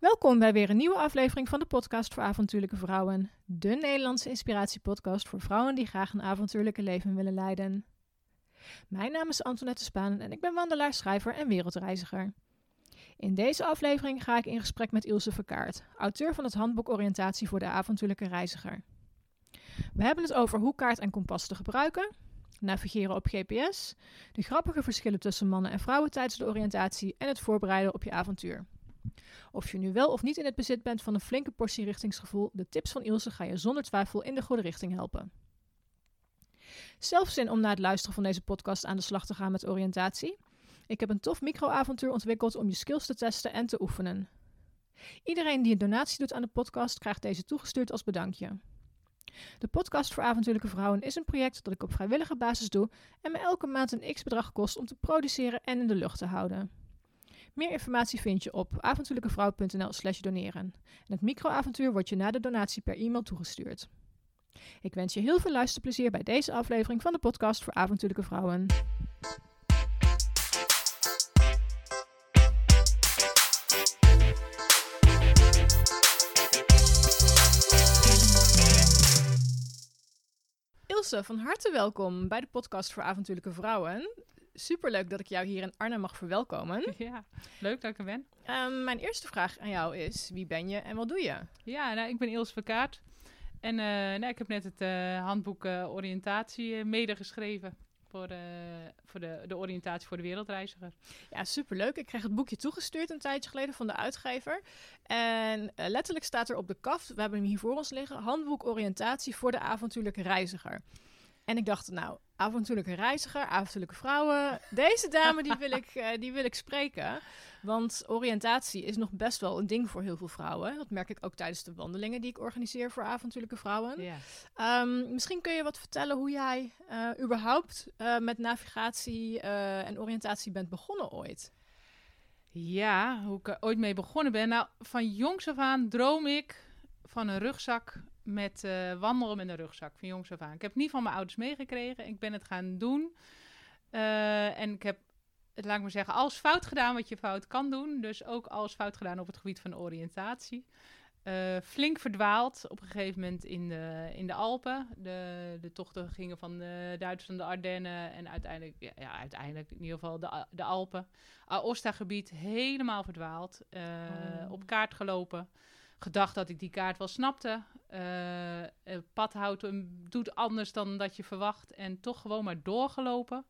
Welkom bij weer een nieuwe aflevering van de podcast voor avontuurlijke vrouwen. De Nederlandse inspiratiepodcast voor vrouwen die graag een avontuurlijke leven willen leiden. Mijn naam is Antoinette Spaan en ik ben wandelaar, schrijver en wereldreiziger. In deze aflevering ga ik in gesprek met Ilse Verkaart, auteur van het handboek Oriëntatie voor de avontuurlijke reiziger. We hebben het over hoe kaart en kompas te gebruiken, navigeren op GPS, de grappige verschillen tussen mannen en vrouwen tijdens de oriëntatie en het voorbereiden op je avontuur. Of je nu wel of niet in het bezit bent van een flinke portie richtingsgevoel, de tips van Ilse gaan je zonder twijfel in de goede richting helpen. Zelf zin om na het luisteren van deze podcast aan de slag te gaan met oriëntatie? Ik heb een tof microavontuur ontwikkeld om je skills te testen en te oefenen. Iedereen die een donatie doet aan de podcast krijgt deze toegestuurd als bedankje. De podcast voor avontuurlijke vrouwen is een project dat ik op vrijwillige basis doe en me elke maand een x-bedrag kost om te produceren en in de lucht te houden. Meer informatie vind je op avontuurlijkevrouw.nl slash doneren. En het microavontuur wordt je na de donatie per e-mail toegestuurd. Ik wens je heel veel luisterplezier bij deze aflevering van de podcast voor avontuurlijke vrouwen. Ilse, van harte welkom bij de podcast voor avontuurlijke vrouwen. Superleuk dat ik jou hier in Arnhem mag verwelkomen. Ja, leuk dat ik er ben. Um, mijn eerste vraag aan jou is, wie ben je en wat doe je? Ja, nou, ik ben Ilse Verkaart. En uh, nou, ik heb net het uh, handboek uh, oriëntatie medegeschreven voor, voor de, de oriëntatie voor de wereldreiziger. Ja, superleuk. Ik kreeg het boekje toegestuurd een tijdje geleden van de uitgever. En letterlijk staat er op de kaft, we hebben hem hier voor ons liggen, handboek oriëntatie voor de avontuurlijke reiziger. En ik dacht, nou, avontuurlijke reiziger, avontuurlijke vrouwen. Deze dame die wil, ik, uh, die wil ik spreken. Want oriëntatie is nog best wel een ding voor heel veel vrouwen. Dat merk ik ook tijdens de wandelingen die ik organiseer voor avontuurlijke vrouwen. Um, misschien kun je wat vertellen hoe jij uh, überhaupt uh, met navigatie en oriëntatie bent begonnen ooit. Ja, hoe ik er ooit mee begonnen ben. Nou, van jongs af aan droom ik van een rugzak met uh, wandelen met een rugzak van jongs af aan. Ik heb het niet van mijn ouders meegekregen. Ik ben het gaan doen. Uh, en ik heb, het laat ik maar zeggen, alles fout gedaan wat je fout kan doen. Dus ook alles fout gedaan op het gebied van oriëntatie. Uh, flink verdwaald op een gegeven moment in de, in de Alpen. De, de tochten gingen van Duitsland, de Ardennen en uiteindelijk, ja, ja, uiteindelijk in ieder geval de, de Alpen. Aosta-gebied helemaal verdwaald. Oh. Op kaart gelopen gedacht dat ik die kaart wel snapte. Uh, padhouten doet anders dan dat je verwacht. En toch gewoon maar doorgelopen.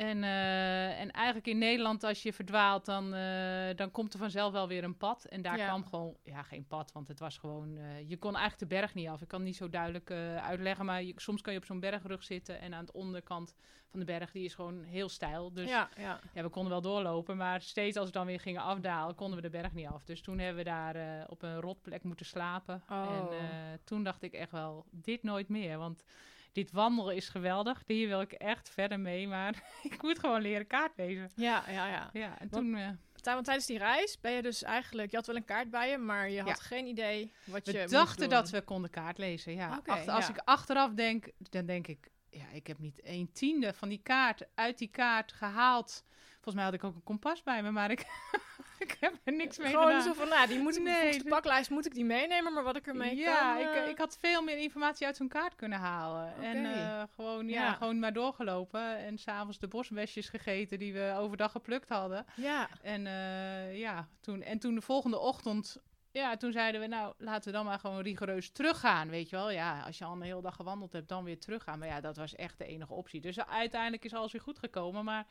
En, uh, en eigenlijk in Nederland, als je verdwaalt, dan, uh, dan komt er vanzelf wel weer een pad. En daar ja. kwam gewoon, ja, geen pad, want het was gewoon, uh, je kon eigenlijk de berg niet af. Ik kan het niet zo duidelijk uitleggen, maar je, soms kan je op zo'n bergrug zitten en aan de onderkant van de berg, die is gewoon heel steil. Dus ja, ja. ja we konden wel doorlopen, maar steeds als we dan weer gingen afdalen, konden we de berg niet af. Dus toen hebben we daar op een rotplek moeten slapen. Oh. En toen dacht ik echt wel, dit nooit meer, want dit wandelen is geweldig. Hier wil ik echt verder mee. Maar ik moet gewoon leren kaart lezen. Ja, ja, ja. Ja, en toen... Uh, want tijdens die reis ben je dus eigenlijk... Je had wel een kaart bij je, maar je had ja. geen idee wat we je We dachten dat we konden kaart lezen, ja. Okay, Achter, als ja. ik achteraf denk, dan denk ik... Ja, ik heb niet een tiende van die kaart uit die kaart gehaald. Volgens mij had ik ook een kompas bij me, maar ik, ik heb er niks mee Gewoon gedaan. zo van, nou, die moet ik Nee, de de- paklijst moet ik die meenemen, maar wat ik ermee ja, kan... ik, eh, ik had veel meer informatie uit zo'n kaart kunnen halen. En eh, gewoon, ja, Ja. gewoon maar doorgelopen. En s'avonds de bosbesjes gegeten die we overdag geplukt hadden. Ja, En eh, ja, toen, en toen de volgende ochtend, ja, toen zeiden we, nou, laten we dan maar gewoon rigoureus teruggaan, weet je wel. Ja, als je al een hele dag gewandeld hebt, dan weer teruggaan. Maar ja, dat was echt de enige optie. Dus uiteindelijk is alles weer goed gekomen, maar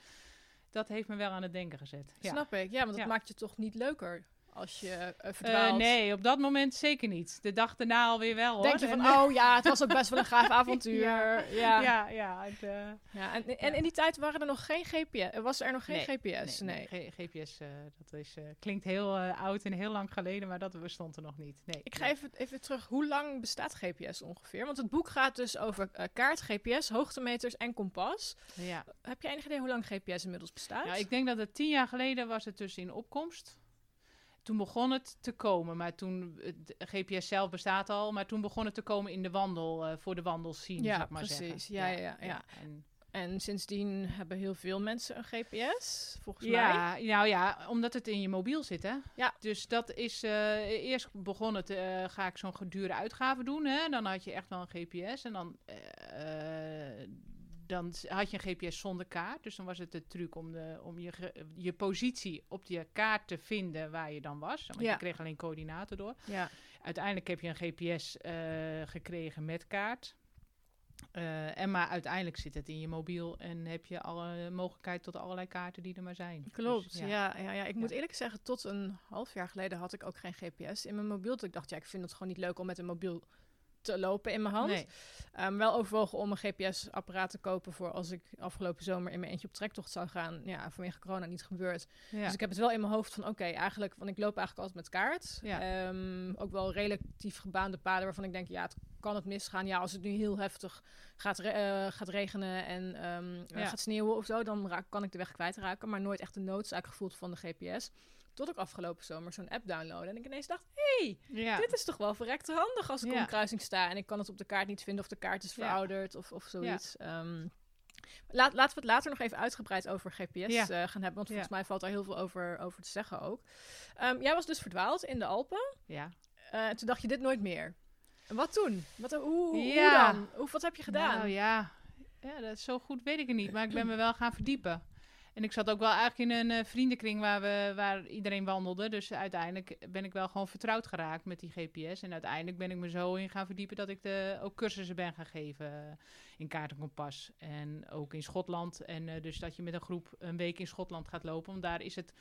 dat heeft me wel aan het denken gezet. Ja. snap ik. Ja, want dat Ja. maakt je toch niet leuker als je eh, Eh, verdwaalt. nee, op dat moment zeker niet. De dag daarna alweer wel, hoor. Denk je van, En, oh ja, het was ook best wel een gaaf avontuur. ja. Ja. ja, ja. het, eh, en, en in die tijd waren er nog geen GPS. Was er nog geen GPS? Nee. GPS, eh, dat is, eh, klinkt heel oud en heel lang geleden, maar dat bestond er nog niet. Nee, Ik ga nee. even, even terug. Hoe lang bestaat GPS ongeveer? Want het boek gaat dus over kaart, GPS, hoogtemeters en kompas. Ja. Heb je enig idee hoe lang GPS inmiddels bestaat? ja, ik denk dat het tien jaar geleden was het dus in opkomst. Toen begon het te komen, maar toen, het GPS zelf bestaat al, maar toen begon het te komen in de wandel, eh, voor de wandelscene, Ja, zou ik maar precies. zeggen. Ja, ja, ja, ja. En, En sindsdien hebben heel veel mensen een GPS, volgens ja, mij. nou ja, omdat het in je mobiel zit, hè? Ja. Dus dat is, eh, eerst begon het, eh, ga ik zo'n gedure uitgave doen, hè? Dan had je echt wel een GPS en dan, dan had je een GPS zonder kaart. Dus dan was het de truc om, de, om je, je positie op je kaart te vinden waar je dan was. Want Ja. je kreeg alleen coördinaten door. Ja, Uiteindelijk heb je een GPS eh, gekregen met kaart. Eh, en maar uiteindelijk zit het in je mobiel en heb je alle mogelijkheid tot allerlei kaarten die er maar zijn. klopt. Dus, ja. Ja, ja, Ik moet eerlijk zeggen, tot een half jaar geleden had ik ook geen GPS in mijn mobiel. Ik dacht, ja, ik vind het gewoon niet leuk om met een mobiel te lopen in mijn hand. Nee. Ehm, wel overwogen om een GPS-apparaat te kopen voor als ik afgelopen zomer in mijn eentje op trektocht zou gaan. Ja, vanwege corona niet gebeurd. Ja. Dus ik heb het wel in mijn hoofd van, oké, eigenlijk, want ik loop eigenlijk altijd met kaart. Ja. Ehm, ook wel relatief gebaande paden waarvan ik denk, ja, het kan het misgaan. Ja, als het nu heel heftig gaat, re- eh, gaat regenen en ehm, eh, Ja. gaat sneeuwen of zo, dan raak, kan ik de weg kwijtraken. Maar nooit echt de noodzaak gevoeld van de GPS. Tot ik afgelopen zomer zo'n app downloadde en ik ineens dacht, hey, ja. dit is toch wel verrekte handig als ik Ja. op een kruising sta en ik kan het op de kaart niet vinden of de kaart is verouderd of, of zoiets. Ehm, laat, laten we het later nog even uitgebreid over GPS Ja. eh, gaan hebben, want volgens Ja. mij valt daar heel veel over, over te zeggen ook. Ehm, jij was dus verdwaald in de Alpen. ja. Eh, toen dacht je dit nooit meer. En wat toen? Wat, hoe, hoe, Ja. hoe dan? Hoe, wat heb je gedaan? Nou ja. ja, dat is zo goed weet ik het niet. Maar ik ben me wel gaan verdiepen. En ik zat ook wel eigenlijk in een eh, vriendenkring waar, we, waar iedereen wandelde. Dus uiteindelijk ben ik wel gewoon vertrouwd geraakt met die GPS. En uiteindelijk ben ik me zo in gaan verdiepen dat ik de, ook cursussen ben gaan geven eh, in kaart en kompas. En ook in Schotland. En eh, dus dat je met een groep een week in Schotland gaat lopen. Want daar is het...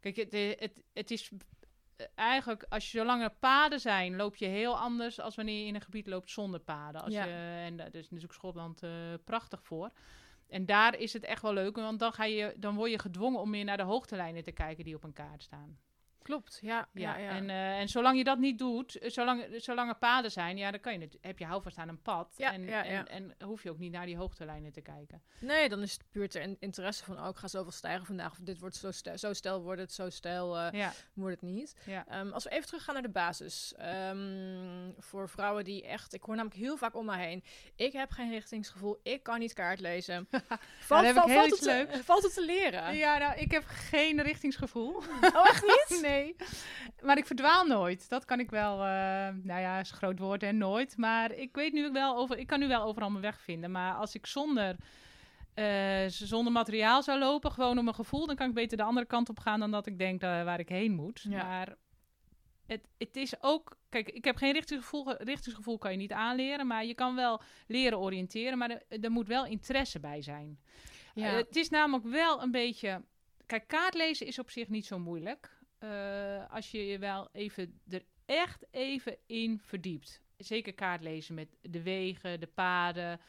Kijk, het, het, het is eigenlijk, als je zolang er paden zijn, loop je heel anders als wanneer je in een gebied loopt zonder paden. Als Ja. je, en daar is natuurlijk Schotland prachtig voor. En daar is het echt wel leuk, want dan, ga je, dan word je gedwongen om meer naar de hoogtelijnen te kijken die op een kaart staan. Klopt, ja. ja, Ja, ja. En, eh, en zolang je dat niet doet, eh, zolang, zolang er paden zijn, ja, dan kan je het, heb je houvast aan een pad. Ja, en. En, en hoef je ook niet naar die hoogtelijnen te kijken. Nee, dan is het puur ter in- interesse van, oh, ik ga zoveel stijgen vandaag. Of dit wordt zo, ste- zo stijl wordt het, zo stijl eh, Ja, wordt het niet. Ehm, als we even teruggaan naar de basis. Ehm, voor vrouwen die echt... Ik hoor namelijk heel vaak om me heen. Ik heb geen richtingsgevoel. Ik kan niet kaart lezen. Valt, heel valt, iets het te, valt het te leren? ja, nou, ik heb geen richtingsgevoel. Oh, echt niet? nee. Maar ik verdwaal nooit. Dat kan ik wel. eh, nou ja, is een groot woord en nooit. Maar ik weet nu wel over. Ik kan nu wel overal mijn weg vinden. Maar als ik zonder. eh, zonder materiaal zou lopen, gewoon om mijn gevoel, dan kan ik beter de andere kant op gaan dan dat ik denk eh, waar ik heen moet. Ja. Maar het, het is ook. Kijk, ik heb geen richtingsgevoel. Richtingsgevoel kan je niet aanleren, maar je kan wel leren oriënteren. Maar er, er moet wel interesse bij zijn. Ja. Het is namelijk wel een beetje. Kijk, kaartlezen is op zich niet zo moeilijk. Eh, als je je wel even er echt even in verdiept. Zeker kaartlezen met de wegen, de paden.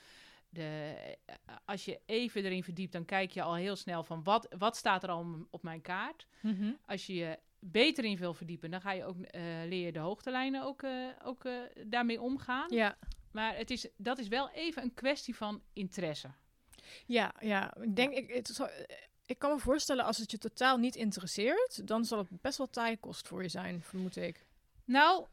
De, eh, als je even erin verdiept, dan kijk je al heel snel van wat, wat staat er al op mijn kaart. Mhm. Als je je beter in wil verdiepen, dan ga je ook eh, leer je de hoogtelijnen ook, ook daarmee omgaan. ja. Maar het is, dat is wel even een kwestie van interesse. Ja, ja. Ik denk, ik, het, ik kan me voorstellen als het je totaal niet interesseert, dan zal het best wel taaie kost voor je zijn, vermoed ik. Nou,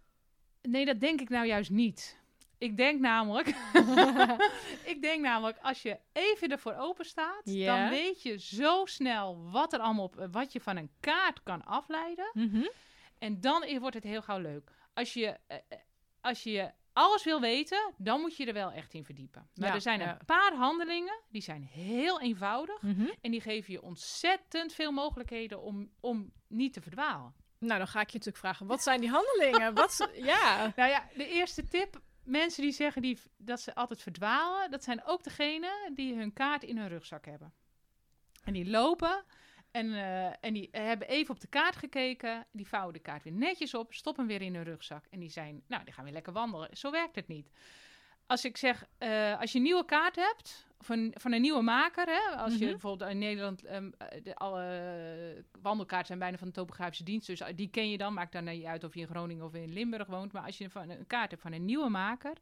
nee, dat denk ik nou juist niet. Ik denk namelijk, ik denk namelijk, als je even ervoor open staat, dan weet je zo snel wat er allemaal op, wat je van een kaart kan afleiden. Mhm. En dan wordt het heel gauw leuk. Als je, eh, eh, als je alles wil weten, dan moet je er wel echt in verdiepen. Maar Ja, er zijn ja. een paar handelingen, die zijn heel eenvoudig. Mhm. En die geven je ontzettend veel mogelijkheden om, om niet te verdwalen. Nou, dan ga ik je natuurlijk vragen, wat zijn die handelingen? wat, ja. Nou ja, de eerste tip. Mensen die zeggen die, dat ze altijd verdwalen, dat zijn ook degenen die hun kaart in hun rugzak hebben. En die lopen en, eh, en die hebben even op de kaart gekeken. Die vouwen de kaart weer netjes op, stoppen hem weer in hun rugzak. En die zijn, nou, die gaan weer lekker wandelen. Zo werkt het niet. Als ik zeg, eh, als je een nieuwe kaart hebt, van, van een nieuwe maker, hè, als je Mhm. bijvoorbeeld in Nederland, eh, de, alle wandelkaarten zijn bijna van de topografische dienst, dus die ken je dan, maakt dan niet uit of je in Groningen of in Limburg woont, maar als je van een kaart hebt van een nieuwe maker,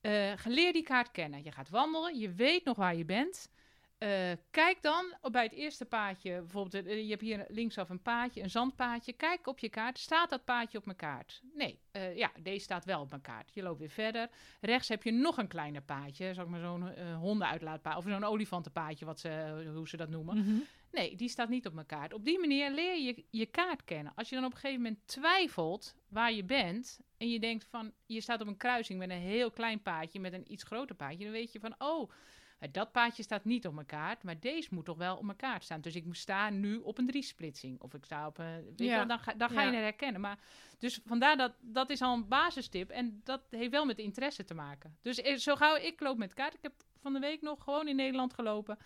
eh leer die kaart kennen. Je gaat wandelen, je weet nog waar je bent. Eh, kijk dan op bij het eerste paadje, bijvoorbeeld, eh, je hebt hier linksaf een paadje, een zandpaadje. Kijk op je kaart, staat dat paadje op mijn kaart? Nee, eh, ja, deze staat wel op mijn kaart. Je loopt weer verder. Rechts heb je nog een kleiner paadje, zeg maar zo'n hondenuitlaatpaadje, of zo'n olifantenpaadje, wat ze, hoe ze dat noemen. Mhm. Nee, die staat niet op mijn kaart. Op die manier leer je je kaart kennen. Als je dan op een gegeven moment twijfelt waar je bent en je denkt van, je staat op een kruising met een heel klein paadje, met een iets groter paadje, dan weet je van, oh, dat paadje staat niet op mijn kaart, maar deze moet toch wel op mijn kaart staan. Dus ik moet staan nu op een driesplitsing. Of ik sta op een. Weet Ja. wel, dan ga, dan ga Ja. je het herkennen. Maar dus vandaar dat dat is al een basistip. En dat heeft wel met interesse te maken. Dus eh, zo gauw ik loop met kaart. Ik heb van de week nog gewoon in Nederland gelopen.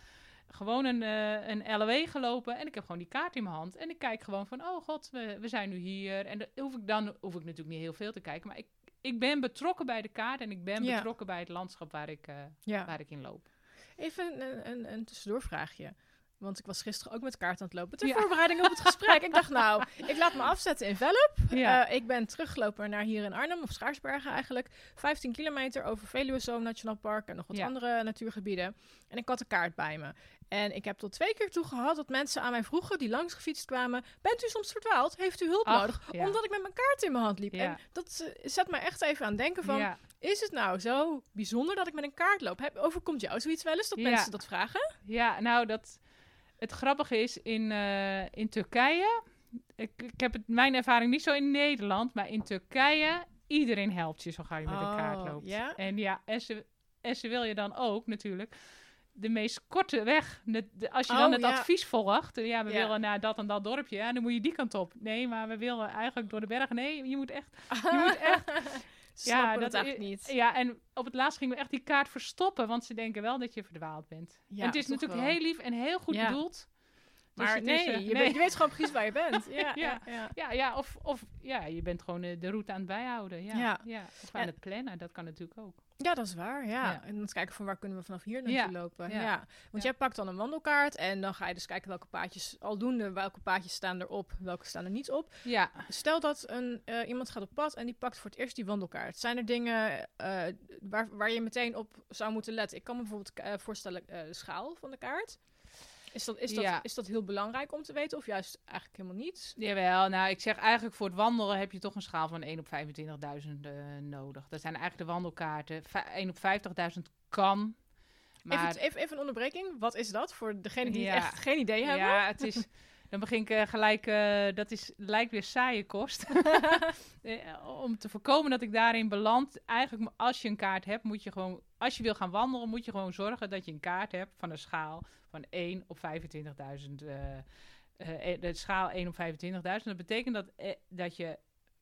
Gewoon een, eh een LOE gelopen. En ik heb gewoon die kaart in mijn hand. En ik kijk gewoon van, oh god, we, we zijn nu hier. En dan hoef ik dan hoef ik natuurlijk niet heel veel te kijken. Maar ik, ik ben betrokken bij de kaart. En ik ben Ja. betrokken bij het landschap waar ik, eh, Ja. waar ik in loop. Even een, een, een tussendoorvraagje. Want ik was gisteren ook met kaart aan het lopen. Ter Ja. voorbereiding op het gesprek. Ik dacht, nou, ik laat me afzetten in Velp. Ja. Eh, ik ben teruggelopen naar hier in Arnhem, of Schaarsbergen eigenlijk. 15 kilometer over Veluwe Zoom Nationaal Park en nog wat Ja. andere natuurgebieden. En ik had de kaart bij me. En ik heb tot twee keer toe gehad dat mensen aan mij vroegen, die langs gefietst kwamen... Bent u soms verdwaald? Heeft u hulp Ach, nodig? ja. Omdat ik met mijn kaart in mijn hand liep. Ja. En dat eh, zet me echt even aan het denken van... ja. Is het nou zo bijzonder dat ik met een kaart loop? Heb, overkomt jou zoiets wel eens dat mensen dat vragen? Ja, nou, dat, het grappige is in, eh, in Turkije. Ik, ik heb het, mijn ervaring niet zo in Nederland, maar in Turkije. Iedereen helpt je zo gauw je met een kaart Oh, loopt. ja? En ja, en ze, en ze wil je dan ook natuurlijk de meest korte weg. De, de- als je Oh, dan het ja. advies volgt. eh, Ja, we Ja. willen naar dat en dat dorpje. Ja, dan moet je die kant op. Nee, maar we willen eigenlijk door de bergen. Nee, je moet echt Je moet echt- ja, dat i- niet. Ja, en op het laatst gingen we echt die kaart verstoppen, want ze denken wel dat je verdwaald bent. Ja, en het is natuurlijk wel. heel lief en heel goed bedoeld. Dus Maar het nee, is, eh, je, nee. Weet, je weet gewoon precies waar je bent. Ja, ja. Ja. ja. Of, of ja, je bent gewoon eh, de route aan het bijhouden. Ja, Ja. Of aan het plannen, dat kan natuurlijk ook. Ja, dat is waar. Ja. Ja. En dan kijken van waar kunnen we vanaf hier naartoe Ja, lopen. ja. Ja. Want jij pakt dan een wandelkaart en dan ga je dus kijken welke paadjes aldoende, welke paadjes staan erop, welke staan er niet op. Ja, Stel dat een, eh, iemand gaat op pad en die pakt voor het eerst die wandelkaart. Zijn er dingen eh, waar, waar je meteen op zou moeten letten? Ik kan me bijvoorbeeld eh, voorstellen de schaal van de kaart. Is dat, is, dat, Ja. is dat heel belangrijk om te weten of juist eigenlijk helemaal niet? jawel. Nou, ik zeg eigenlijk voor het wandelen heb je toch een schaal van 1 op 25.000 eh, nodig. Dat zijn eigenlijk de wandelkaarten. Va- 1 op 50.000 kan. Maar Even, even, even een onderbreking. Wat is dat voor degenen die Ja. echt geen idee hebben? Ja, het is. Dan begin ik eh, gelijk. eh, dat is, lijkt weer saaie kost. Om te voorkomen dat ik daarin beland. Eigenlijk, als je een kaart hebt, moet je gewoon. Als je wil gaan wandelen, moet je gewoon zorgen dat je een kaart hebt van een schaal van 1 op 25.000. eh, eh, de schaal 1 op 25.000. Dat betekent dat, eh, dat je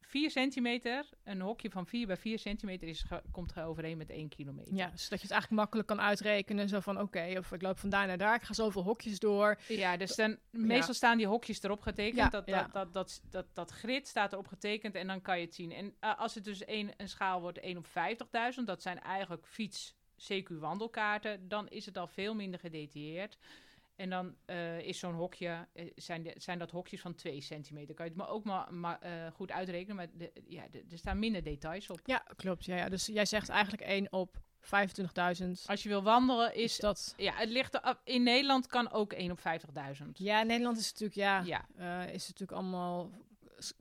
4 centimeter, een hokje van 4 bij 4 centimeter, is, komt overeen met 1 kilometer. Ja, zodat je het eigenlijk makkelijk kan uitrekenen. Zo van, oké, of ik loop van daar naar daar, ik ga zoveel hokjes door. Ja, dus dan, meestal staan die hokjes erop getekend. Ja, dat, ja. dat, dat, dat, dat, dat grid staat erop getekend en dan kan je het zien. En eh, als het dus een, een schaal wordt 1 op 50.000, dat zijn eigenlijk fiets CQ-wandelkaarten, dan is het al veel minder gedetailleerd. En dan eh, is zo'n hokje, eh, zijn, de- zijn dat hokjes van 2 centimeter. Kan je het maar ook maar, maar eh, goed uitrekenen, maar de, ja, de- er staan minder details op. Ja, klopt. Ja, ja. Dus jij zegt eigenlijk 1 op 25.000. Als je wil wandelen, Is is... dat... Ja, het ligt er, in Nederland kan ook 1 op 50.000. Ja, Nederland is natuurlijk, ja, Ja. is natuurlijk allemaal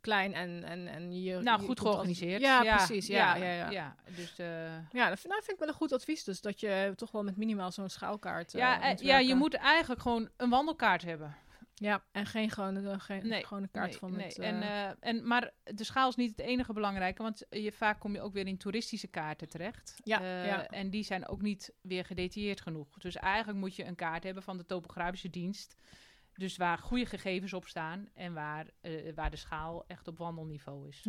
klein en, en, en je... Nou, je goed georganiseerd. Ja, precies. Ja, ja, ja. ja. dus, eh, Ja, dat vind, nou, vind ik wel een goed advies. Dus dat je toch wel met minimaal zo'n schaalkaart eh, ja, eh, moet ja, je moet eigenlijk gewoon een wandelkaart hebben. Ja, en geen gewone, eh, geen, Nee, gewone kaart nee, van nee. het... En, eh, eh, en, maar de schaal is niet het enige belangrijke, want je, vaak kom je ook weer in toeristische kaarten terecht. Ja, Eh, ja. En die zijn ook niet weer gedetailleerd genoeg. Dus eigenlijk moet je een kaart hebben van de topografische dienst. Dus waar goede gegevens op staan en waar, eh, waar de schaal echt op wandelniveau is.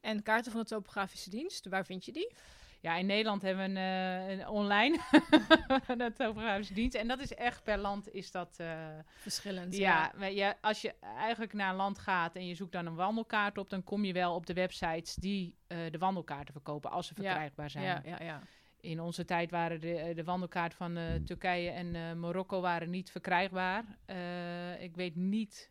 En kaarten van de topografische dienst, waar vind je die? Ja, in Nederland hebben we een, eh, een online de topografische dienst. En dat is echt per land is dat... eh, Verschillend. ja, ja, als je eigenlijk naar een land gaat en je zoekt dan een wandelkaart op, dan kom je wel op de websites die de wandelkaarten verkopen als ze Ja, verkrijgbaar zijn. Ja, ja, ja. In onze tijd waren de, eh, de wandelkaart van eh, Turkije en eh, Marokko waren niet verkrijgbaar. Ik weet niet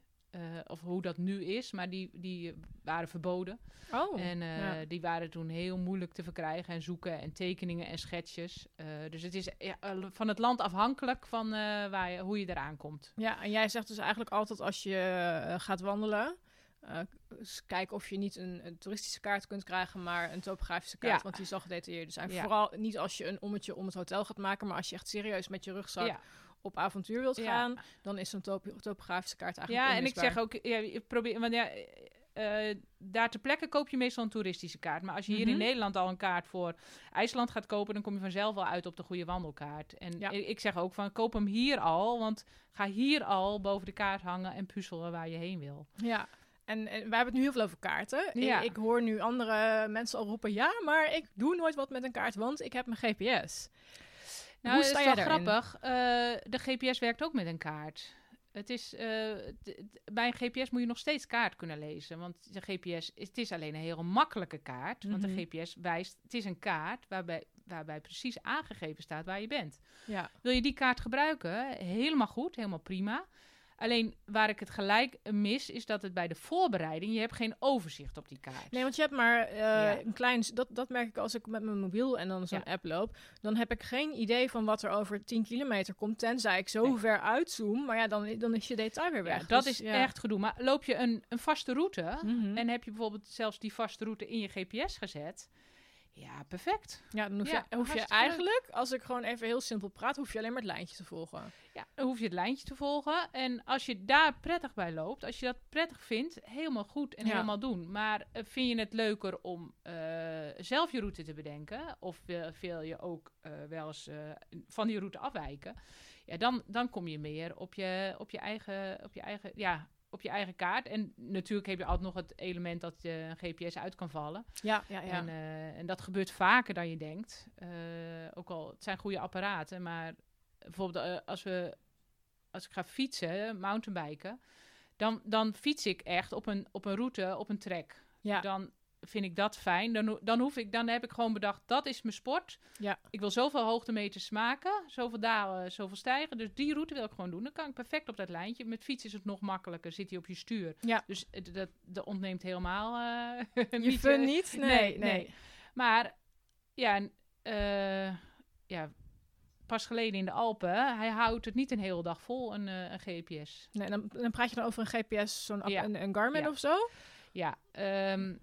of hoe dat nu is, maar die, die waren verboden. Oh, en ja. die waren toen heel moeilijk te verkrijgen en zoeken en tekeningen en schetsjes. Dus het is ja, van het land afhankelijk van waar je, hoe je eraan komt. Ja, en jij zegt dus eigenlijk altijd als je gaat wandelen, eh, s- kijk of je niet een, een toeristische kaart kunt krijgen, maar een topografische kaart, Ja. want die zal gedetailleerd zijn. Ja. Vooral niet als je een ommetje om het hotel gaat maken, maar als je echt serieus met je rugzak Ja. op avontuur wilt gaan, dan is zo'n top- topografische kaart eigenlijk Ja, en ik zeg ook, ja, je probeer, want ja, eh, eh, daar ter plekke koop je meestal een toeristische kaart. Maar als je hier in Mhm. Nederland al een kaart voor IJsland gaat kopen, dan kom je vanzelf al uit op de goede wandelkaart. En Ja. ik zeg ook van, koop hem hier al, want ga hier al boven de kaart hangen en puzzelen waar je heen wil. Ja. En, en wij hebben het nu heel veel over kaarten. Ja. Ik, ik hoor nu andere mensen al roepen, ja, maar ik doe nooit wat met een kaart, want ik heb mijn GPS. Nou, Hoe sta is wel daarin? grappig. eh, de GPS werkt ook met een kaart. Het is, eh, bij een GPS moet je nog steeds kaart kunnen lezen. Want de GPS, is, het is alleen een heel makkelijke kaart. Want Mhm. de GPS wijst, het is een kaart waarbij, waarbij precies aangegeven staat waar je bent. Ja. Wil je die kaart gebruiken? Helemaal goed, helemaal prima. Alleen waar ik het gelijk mis, is dat het bij de voorbereiding, je hebt geen overzicht op die kaart. Nee, want je hebt maar eh, Ja. een klein... Dat, dat merk ik als ik met mijn mobiel en dan zo'n Ja. app loop. Dan heb ik geen idee van wat er over 10 kilometer komt. Tenzij ik zo Nee. ver uitzoom. Maar ja, dan, dan is je detail weer ja, weg. dat Dus, is echt gedoe. Maar loop je een, een vaste route, Mhm. En heb je bijvoorbeeld zelfs die vaste route in je GPS gezet? Ja, perfect. Ja, dan hoef, Ja, je, hoef je leuk. eigenlijk, als ik gewoon even heel simpel praat, hoef je alleen maar het lijntje te volgen. Ja, dan hoef je het lijntje te volgen. En als je daar prettig bij loopt, als je dat prettig vindt, helemaal goed en Ja. helemaal doen. Maar eh, vind je het leuker om eh, zelf je route te bedenken? Of wil, wil je ook eh, wel eens van die route afwijken? Ja, dan, dan kom je meer op je, op je eigen, op je eigen, ja, op je eigen kaart. En natuurlijk heb je altijd nog het element dat je een GPS uit kan vallen. Ja, ja, ja. En, eh, en dat gebeurt vaker dan je denkt. Eh, ook al, het zijn goede apparaten, maar bijvoorbeeld eh, als, we, als ik ga fietsen, mountainbiken, dan, dan fiets ik echt op een, op een route, op een trek. ja. Dan vind ik dat fijn. Dan, dan, hoef ik, dan heb ik gewoon bedacht, dat is mijn sport. Ja. Ik wil zoveel hoogtemeters maken, zoveel dalen, zoveel stijgen. Dus die route wil ik gewoon doen. Dan kan ik perfect op dat lijntje. Met fiets is het nog makkelijker, zit hij op je stuur. Ja. Dus het- dat, dat ontneemt helemaal eh, je niet, fun eh, niet? Nee, nee, nee. nee. Maar ja, eh, ja, pas geleden in de Alpen, hij houdt het niet een hele dag vol, een, eh, een GPS. Nee, dan, dan praat je dan over een GPS, zo'n Ja. een, een Garmin Ja. of zo? Ja, ehm,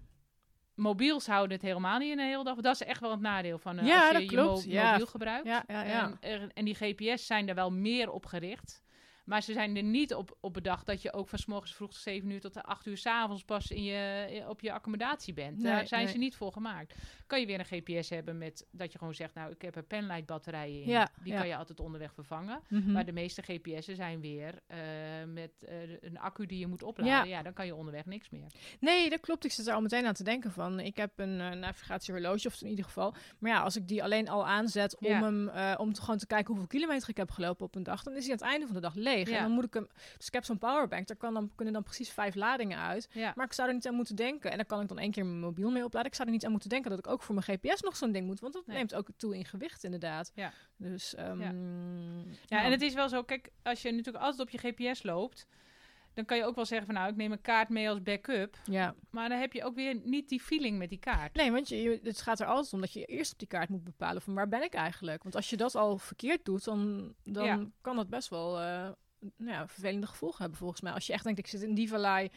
mobiels houden het helemaal niet een hele dag. Dat is echt wel het nadeel van eh, Ja, als je dat je klopt. mo- mobiel gebruikt. Ja, ja, ja. En, er- en die GPS zijn er wel meer op gericht. Maar ze zijn er niet op, op bedacht dat je ook van 's morgens vroeg tot 7 uur tot de 8 uur s'avonds pas in je, in- op je accommodatie bent. Nee, Daar zijn nee. ze niet voor gemaakt. Kan je weer een GPS hebben met dat je gewoon zegt, nou ik heb er penlight batterijen in. Ja, Die ja. kan je altijd onderweg vervangen. Mhm. Maar de meeste GPS'en zijn weer eh, met eh, een accu die je moet opladen. Ja. dan kan je onderweg niks meer. Nee, dat klopt. Ik zit er al meteen aan te denken van. Ik heb een eh, navigatiehorloge, of in ieder geval. Maar ja, als ik die alleen al aanzet om hem, eh, om te, gewoon te kijken hoeveel kilometer ik heb gelopen op een dag, dan is hij aan het einde van de dag leeg. Ja. En dan moet ik hem. Dus ik heb zo'n powerbank, daar kan dan, kunnen dan precies vijf ladingen uit. Ja. Maar ik zou er niet aan moeten denken. En daar kan ik dan één keer mijn mobiel mee opladen. Ik zou er niet aan moeten denken dat ik ook voor mijn GPS nog zo'n ding moet. Want dat Nee. neemt ook toe in gewicht, inderdaad. Ja. Dus. ehm, Ja. Ja, en het is wel zo, kijk, als je natuurlijk altijd op je GPS loopt, dan kan je ook wel zeggen van nou, ik neem een kaart mee als backup. Ja. Maar dan heb je ook weer niet die feeling met die kaart. Nee, want je, je- het gaat er altijd om dat je eerst op die kaart moet bepalen van waar ben ik eigenlijk. Want als je dat al verkeerd doet, dan, dan Ja. kan dat best wel eh, nou ja, vervelende gevolgen hebben volgens mij. Als je echt denkt, ik zit in die vallei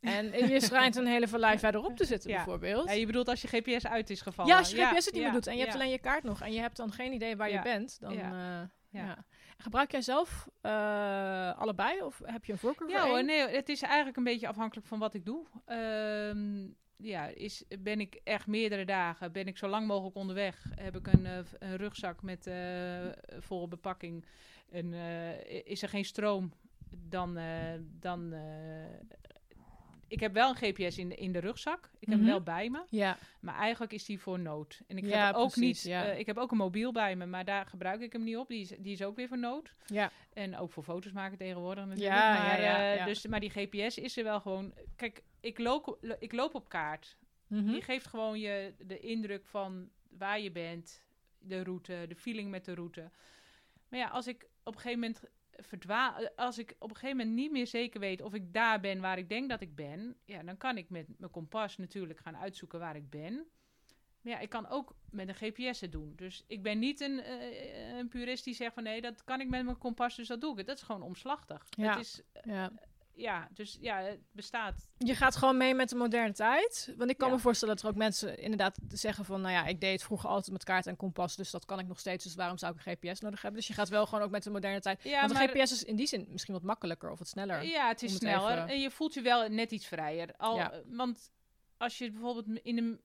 en je schijnt een hele vallei verderop te zitten Ja. bijvoorbeeld. Ja, je bedoelt als je GPS uit is gevallen. Ja, als je GPS het niet meer doet en je hebt alleen je kaart nog en je hebt dan geen idee waar je bent, dan... Ja. eh, Ja. Gebruik jij zelf eh, allebei of heb je een voorkeur Ja voor nee, het is eigenlijk een beetje afhankelijk van wat ik doe. Ehm, ja, is, ben ik echt meerdere dagen, ben ik zo lang mogelijk onderweg, heb ik een, eh, een rugzak met volle bepakking en eh, is er geen stroom, dan, eh, dan eh, ik heb wel een GPS in de, in de rugzak. Ik heb hem Mhm. wel bij me. Ja, Maar eigenlijk is die voor nood. En ik Ja, heb ook precies, niet. ja. ik heb ook een mobiel bij me, maar daar gebruik ik hem niet op. Die is, die is ook weer voor nood. ja. En ook voor foto's maken tegenwoordig natuurlijk. Ja, maar, ja. Dus, maar die GPS is er wel gewoon. Kijk, ik loop, ik loop op kaart. Mhm. Die geeft gewoon je de indruk van waar je bent, de route, de feeling met de route. Maar ja, als ik op een gegeven moment verdwaal. Als ik op een gegeven moment niet meer zeker weet of ik daar ben waar ik denk dat ik ben, ja, dan kan ik met mijn kompas natuurlijk gaan uitzoeken waar ik ben. Maar ja, ik kan ook met een GPS het doen. Dus ik ben niet een, eh, een purist die zegt van nee, dat kan ik met mijn kompas, dus dat doe ik. Dat is gewoon omslachtig. Ja. Het is, Ja. Ja, dus ja, het bestaat. Je gaat gewoon mee met de moderne tijd. Want ik kan Ja. me voorstellen dat er ook mensen inderdaad zeggen van... nou ja, ik deed het vroeger altijd met kaart en kompas... dus dat kan ik nog steeds, dus waarom zou ik een GPS nodig hebben? Dus je gaat wel gewoon ook met de moderne tijd. Ja, Want maar- een GPS is in die zin misschien wat makkelijker of wat sneller. Ja, het is het sneller even- en je voelt je wel net iets vrijer. Al, Ja. Want als je bijvoorbeeld in een,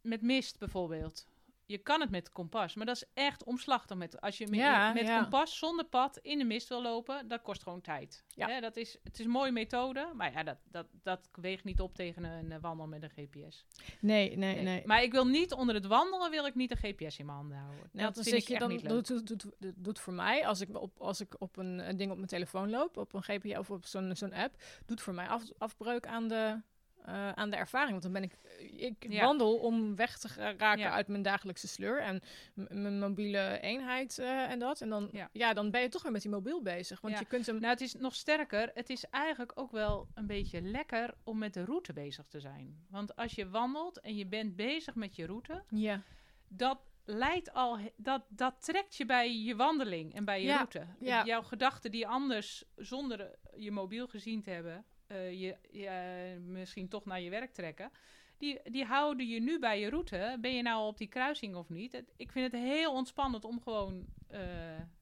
met mist bijvoorbeeld, je kan het met kompas, maar dat is echt omslachtig. Met, als je met, Ja, met ja. kompas zonder pad in de mist wil lopen, dat kost gewoon tijd. Ja. Hè, dat is, het is een mooie methode, maar ja, dat, dat, dat weegt niet op tegen een, eh, wandel met een GPS. Nee, nee, nee. Nee. Maar ik wil niet onder het wandelen, wil ik niet een GPS in mijn handen houden. Nou, dat vind ik je dan niet leuk. doet, doet, doet, doet voor mij als ik op als ik op een, een ding op mijn telefoon loop, op een GPS of op zo'n zo'n app, doet voor mij af, afbreuk aan de eh, aan de ervaring. Want dan ben ik ik Ja. wandel om weg te raken Ja. uit mijn dagelijkse sleur en mijn mobiele eenheid eh, en dat. En dan Ja. ja. dan ben je toch weer met die mobiel bezig, want je kunt hem Nou, het is nog sterker. Het is eigenlijk ook wel een beetje lekker om met de route bezig te zijn. Want als je wandelt en je bent bezig met je route, ja dat leidt al, dat, dat trekt je bij je wandeling en bij je route. ja. Jouw gedachten die anders zonder eh, je mobiel gezien te hebben, eh, je, misschien toch naar je werk trekken. Die, die houden je nu bij je route. Ben je nou op die kruising of niet? Ik vind het heel ontspannend om gewoon eh,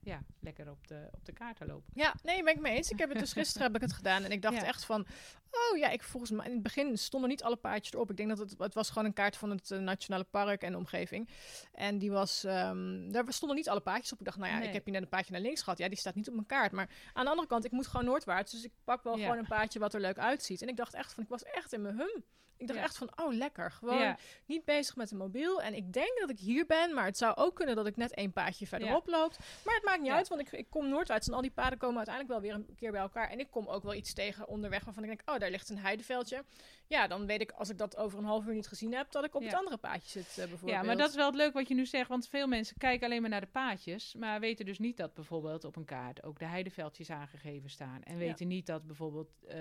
ja, lekker op de, op de kaart te lopen. Ja, nee, ben ik mee eens. Ik heb het dus gisteren heb ik het gedaan en ik dacht Ja. echt van, oh ja, ik volgens mij in het begin stonden niet alle paardjes erop. Ik denk dat het, het was gewoon een kaart van het eh, nationale park en de omgeving. En die was, ehm, daar stonden niet alle paadjes op. Ik dacht, nou ja, Nee. ik heb hier net een paadje naar links gehad. Ja, die staat niet op mijn kaart. Maar aan de andere kant, ik moet gewoon noordwaarts, dus ik pak wel Ja. gewoon een paadje wat er leuk uitziet. En ik dacht echt van, ik was echt in mijn hum. Ik dacht Ja. echt van, oh lekker, gewoon Ja. niet bezig met de mobiel. En ik denk dat ik hier ben, maar het zou ook kunnen dat ik net één paadje verderop loop. Maar het maakt niet uit, want ik, ik kom noordwaarts en al die paden komen uiteindelijk wel weer een keer bij elkaar. En ik kom ook wel iets tegen onderweg waarvan ik denk, oh, daar ligt een heideveldje. Ja, dan weet ik als ik dat over een half uur niet gezien heb, dat ik op het andere paadje zit eh, bijvoorbeeld. Ja, maar dat is wel het leuk wat je nu zegt. Want veel mensen kijken alleen maar naar de paadjes. Maar weten dus niet dat bijvoorbeeld op een kaart ook de heideveldjes aangegeven staan. En weten niet dat bijvoorbeeld eh,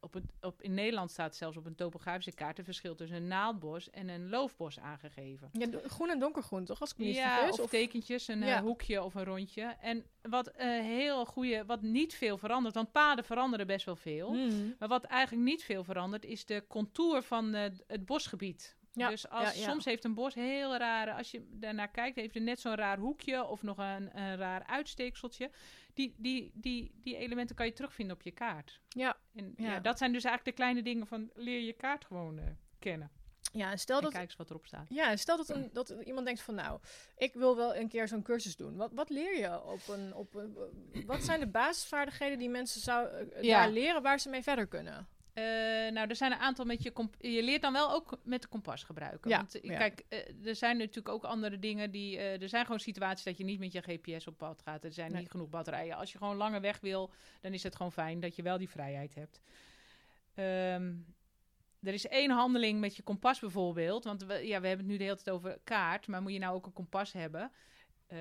op het, op, in Nederland staat zelfs op een topografische kaart het verschil tussen een naaldbos en een loofbos aangegeven. Ja, groen en donkergroen, toch? Als ik niet Ja, vergis. of, tekentjes, een eh, Ja. hoekje of een rondje. En wat eh, heel goede, wat niet veel verandert, want paden veranderen best wel veel. Hmm. Maar wat eigenlijk niet veel verandert, is de contour van eh, het bosgebied. Ja, Dus als, ja, ja. soms heeft een bos heel rare, als je daarnaar kijkt, heeft het net zo'n raar hoekje of nog een, een raar uitsteekseltje. Die, die, die, die elementen kan je terugvinden op je kaart. Ja, En Ja. dat zijn dus eigenlijk de kleine dingen van leer je kaart gewoon eh, kennen. ja, en stel En dat, kijk eens wat erop staat. Ja, stel dat, een, dat iemand denkt van nou, ik wil wel een keer zo'n cursus doen. Wat, wat leer je op een, op een... Wat zijn de basisvaardigheden die mensen zou, eh, daar leren waar ze mee verder kunnen? Eh, nou, er zijn een aantal met je Je leert dan wel ook met de kompas gebruiken. Ja, Want eh, ja. kijk, eh, er zijn natuurlijk ook andere dingen die. er zijn gewoon situaties dat je niet met je GPS op pad gaat. Er zijn Nee. niet genoeg batterijen. Als je gewoon langer weg wil, dan is het gewoon fijn dat je wel die vrijheid hebt. Ehm, er is één handeling met je kompas bijvoorbeeld. Want we, ja, we hebben het nu de hele tijd over kaart. Maar moet je nou ook een kompas hebben? Eh,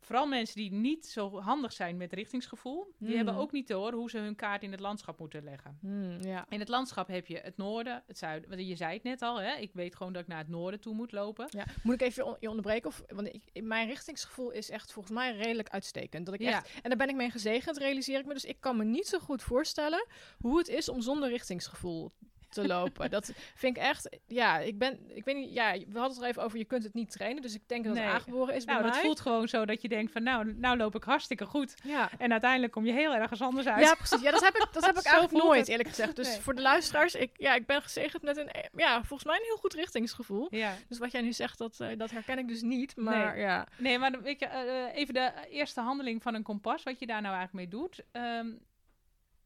vooral mensen die niet zo handig zijn met richtingsgevoel. Die Mhm. hebben ook niet door hoe ze hun kaart in het landschap moeten leggen. Hmm, ja. In het landschap heb je het noorden, het zuiden. Want je zei het net al, hè? ik weet gewoon dat ik naar het noorden toe moet lopen. Ja, moet ik even on- je onderbreken? Of, want ik, mijn richtingsgevoel is echt volgens mij redelijk uitstekend. Dat ik Ja. echt, en daar ben ik mee gezegend, realiseer ik me. Dus ik kan me niet zo goed voorstellen hoe het is om zonder richtingsgevoel te lopen. dat vind ik echt, ja, ik ben, ik weet niet, ja, we hadden het er even over, je kunt het niet trainen. Dus ik denk dat Nee. het aangeboren is Nou, bij dat mij. voelt gewoon zo dat je denkt van, nou, nou loop ik hartstikke goed. Ja. En uiteindelijk kom je heel ergens anders uit. Ja, precies. Ja, dat heb ik, dat heb ik eigenlijk nooit, het. eerlijk gezegd. Dus Nee. voor de luisteraars, ik, ja, ik ben gezegend met een, ja, volgens mij een heel goed richtingsgevoel. Ja. Dus wat jij nu zegt, dat, eh, dat herken ik dus niet. Maar Nee. ja, Nee, maar weet je, eh, even de eerste handeling van een kompas, wat je daar nou eigenlijk mee doet. Ehm,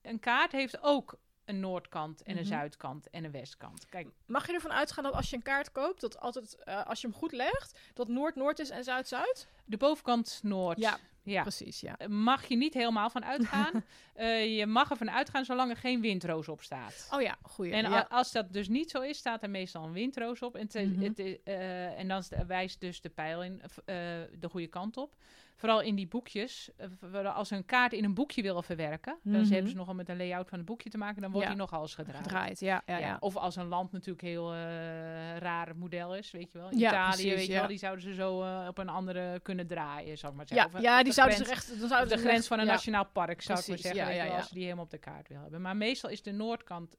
een kaart heeft ook een noordkant en een Mhm. zuidkant en een westkant. Kijk, Mag je ervan uitgaan dat als je een kaart koopt, dat altijd, eh, als je hem goed legt, dat Noord-Noord is en Zuid-Zuid? de bovenkant noord. Ja. ja. Precies, ja. Eh, Mag je niet helemaal van uitgaan. Eh, je mag ervan uitgaan zolang er geen windroos op staat. Oh ja, goeie. En ja. als dat dus niet zo is, staat er meestal een windroos op. En, te- Mhm. het, en dan st- wijst dus de pijl in, de goede kant op. vooral in die boekjes, eh, als ze een kaart in een boekje willen verwerken, dan Mhm. hebben ze nogal met een layout van het boekje te maken, dan wordt Ja. die nogal eens gedraaid. Gedraaid, ja, ja, ja. Of als een land natuurlijk heel eh raar model is, weet je wel. Italië, precies, weet je wel, die zouden ze zo eh, op een andere kunnen draaien, zou ik maar zeggen. Ja, Of, ja, die de zouden ze recht... Dan zouden de grens recht- van een nationaal park, zou ik maar zeggen, weet wel, als ze die helemaal op de kaart wil hebben. Maar meestal is de noordkant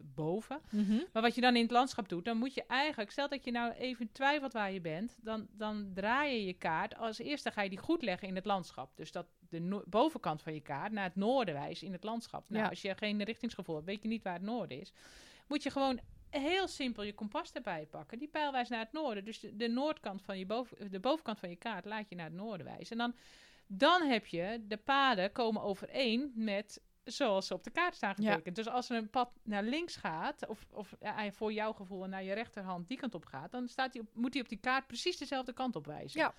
boven. Mhm. Maar wat je dan in het landschap doet, dan moet je eigenlijk, stel dat je nou even twijfelt waar je bent, dan, dan draai je je kaart. Als eerste ga je die goed leggen in het landschap. Dus dat de no- bovenkant van je kaart naar het noorden wijst in het landschap. Nou, Ja. als je geen richtingsgevoel hebt, weet je niet waar het noorden is, moet je gewoon heel simpel je kompas erbij pakken. Die pijl wijst naar het noorden. Dus de, de noordkant van je boven, de bovenkant van je kaart laat je naar het noorden wijzen. En dan, dan heb je de paden komen overeen met zoals ze op de kaart staan Ja. getekend. Dus als er een pad naar links gaat, of, of ja, voor jouw gevoel naar je rechterhand die kant op gaat, dan staat die op, moet hij op die kaart precies dezelfde kant op wijzen. Ja.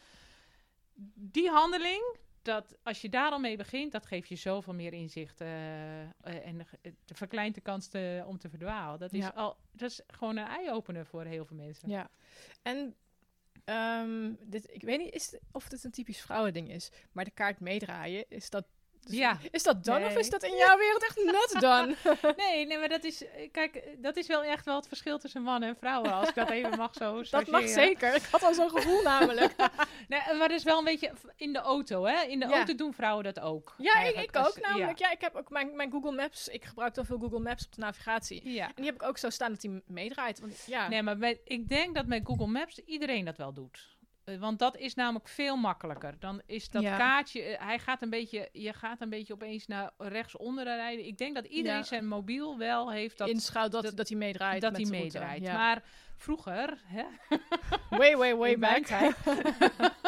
Die handeling, dat, als je daar al mee begint, dat geeft je zoveel meer inzicht. eh, eh, en de, de verkleint de kans te- om te verdwalen. Dat is, Ja. al, dat is gewoon een eye-opener voor heel veel mensen. Ja. En ehm, dit, ik weet niet is, of dit een typisch vrouwending is, maar de kaart meedraaien, is dat... dus- Ja. Is dat dan of is dat in jouw wereld echt not done? Nee, nee, maar dat is, eh, kijk, eh, dat is wel echt wel het verschil tussen mannen en vrouwen. Als ik dat even mag zo dat mag zeker. Ik had al zo'n gevoel namelijk. Nee, eh, maar dat is wel een beetje in de auto, hè? In de Ja. auto doen vrouwen dat ook. Ja, ik, ik ook Dus, namelijk. Ja. ik heb ook mijn, mijn Google Maps. Ik gebruik dan veel Google Maps op de navigatie. Ja. En die heb ik ook zo staan dat hij meedraait. Want ja, Nee, maar ik denk dat met Google Maps iedereen dat wel doet. Eh, Want dat is namelijk veel makkelijker. Dan is dat Ja. kaartje, eh, hij gaat een beetje, je gaat een beetje opeens naar rechtsonder rijden. Ik denk dat iedereen Ja. zijn mobiel wel heeft dat, inschouwt dat, dat- dat hij meedraait. dat hij meedraait. Ja. Maar vroeger, hè, way, way, way back.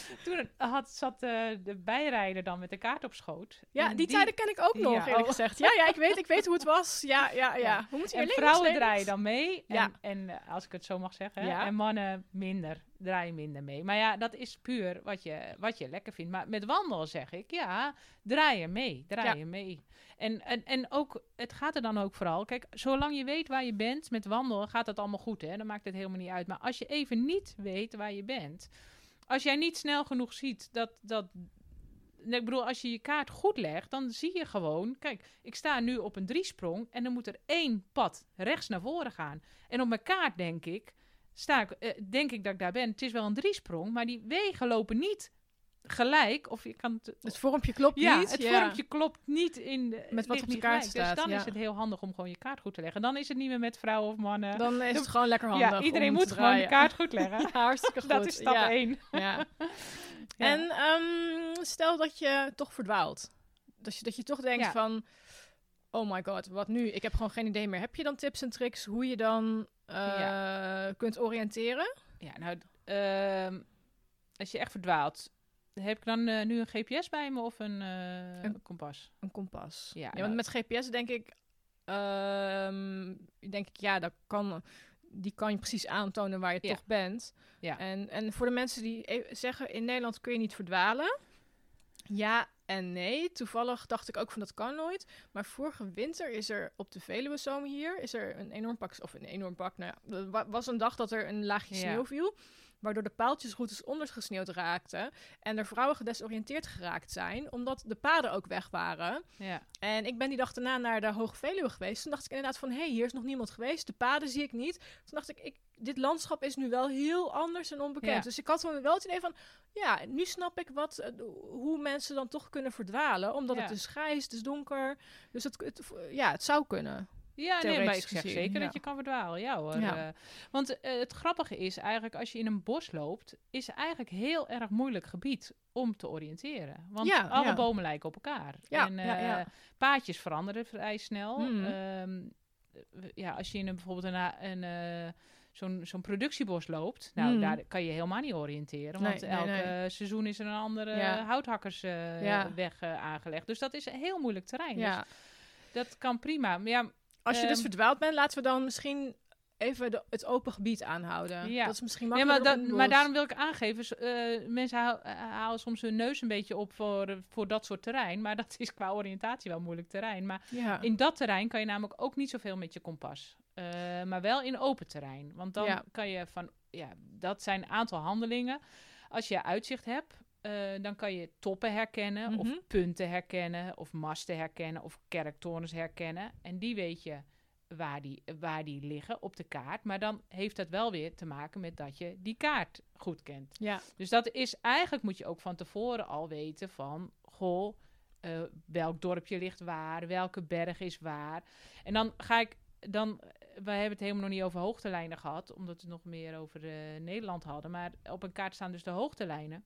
toen had, zat eh, de bijrijder dan met de kaart op schoot. Ja, die, tijden ken ik ook nog, Ja, eerlijk oh. gezegd. Ja, ja, ik weet, ik weet hoe het was. Ja, ja, ja. We moeten En vrouwen links, draaien dan mee. En, Ja. en eh, als ik het zo mag zeggen. Ja. En mannen minder. Draaien minder mee. Maar ja, dat is puur wat je, wat je lekker vindt. Maar met wandelen zeg ik, ja, draai je mee. Draai je mee. En, en, en ook, het gaat er dan ook vooral. Kijk, zolang je weet waar je bent met wandelen, gaat het allemaal goed. Hè? Dan maakt het helemaal niet uit. Maar als je even niet weet waar je bent. Als jij niet snel genoeg ziet dat, dat ik bedoel, als je je kaart goed legt, dan zie je gewoon... Kijk, ik sta nu op een driesprong en dan moet er één pad rechts naar voren gaan. En op mijn kaart denk ik, sta ik, eh, denk ik dat ik daar ben. Het is wel een driesprong, maar die wegen lopen niet gelijk. Of je kan het... Het vormpje klopt ja, niet. het ja. vormpje klopt niet in de, Met wat op de kaart gelijk. staat, Dus dan ja. is het heel handig om gewoon je kaart goed te leggen. Dan is het niet meer met vrouwen of mannen. Dan is het gewoon lekker handig ja, iedereen moet te gewoon de draaien. kaart goed leggen. Hartstikke goed. Dat is stap ja. één. Ja. Ja. En ehm, stel dat je toch verdwaalt. Dat je, dat je toch denkt van... Oh my god, wat nu? Ik heb gewoon geen idee meer. Heb je dan tips en tricks hoe je dan eh, kunt oriënteren? Ja, nou, ehm, als je echt verdwaalt, heb ik dan eh, nu een GPS bij me of een, eh, Een- kompas? Een kompas. Ja, Ja, nou- want met GPS denk ik... ehm, denk ik, ja, dat kan, die kan je precies aantonen waar je Ja. toch bent. Ja. En, en voor de mensen die e- zeggen, in Nederland kun je niet verdwalen. Ja en nee. Toevallig dacht ik ook van dat kan nooit. Maar vorige winter is er op de Veluwe zomer hier... is er een enorm pak... of een enorm pak... nou ja, wa- was een dag dat er een laagje Ja. sneeuw viel... waardoor de paaltjesroutes ondergesneeuwd raakten... en er vrouwen gedesoriënteerd geraakt zijn... omdat de paden ook weg waren... Ja, En ik ben die dag daarna naar de Hoge Veluwe geweest. Toen dacht ik inderdaad van, hé, hey, hier is nog niemand geweest. De paden zie ik niet. Toen dacht ik, ik dit landschap is nu wel heel anders en onbekend. Ja. Dus ik had wel het idee van, ja, nu snap ik wat, eh, hoe mensen dan toch kunnen verdwalen. Omdat Ja. het is grijs, het is donker. Dus het, het, ja, het zou kunnen. Ja nee, maar ik zeg gezien, zeker ja. dat je kan verdwalen. Ja hoor. Ja. eh. want eh, het grappige is eigenlijk, als je in een bos loopt, is eigenlijk heel erg moeilijk gebied om te oriënteren. Want Ja, alle bomen lijken op elkaar. En ja. paadjes veranderen vrij snel. Mhm. Ehm, eh, ja, als je in een, bijvoorbeeld een, een zo'n zo'n productiebos loopt, nou, Mhm. daar kan je helemaal niet oriënteren. Want nee, elke nee. seizoen is er een andere houthakkersweg aangelegd. Dus dat is een heel moeilijk terrein. Dus dat kan prima. Maar ja, Als je dus Ehm, verdwaald bent, laten we dan misschien even de, het open gebied aanhouden. Ja. Dat is misschien maar, makkelijker om maar los- daarom wil ik aangeven, eh, mensen eh, halen soms hun neus een beetje op voor, eh, voor dat soort terrein. Maar dat is qua oriëntatie wel moeilijk terrein. Maar Ja. in dat terrein kan je namelijk ook niet zoveel met je kompas. Maar wel in open terrein. Want dan Ja. kan je van, ja, dat zijn een aantal handelingen. Als je uitzicht hebt, eh, dan kan je toppen herkennen, Mhm. of punten herkennen, of masten herkennen, of kerktorens herkennen. En die weet je waar die, waar die liggen op de kaart. Maar dan heeft dat wel weer te maken met dat je die kaart goed kent. Ja. Dus dat is eigenlijk moet je ook van tevoren al weten van, goh, eh, welk dorpje ligt waar, welke berg is waar. En dan ga ik, dan, we hebben het helemaal nog niet over hoogtelijnen gehad, omdat we het nog meer over eh, Nederland hadden. Maar op een kaart staan dus de hoogtelijnen.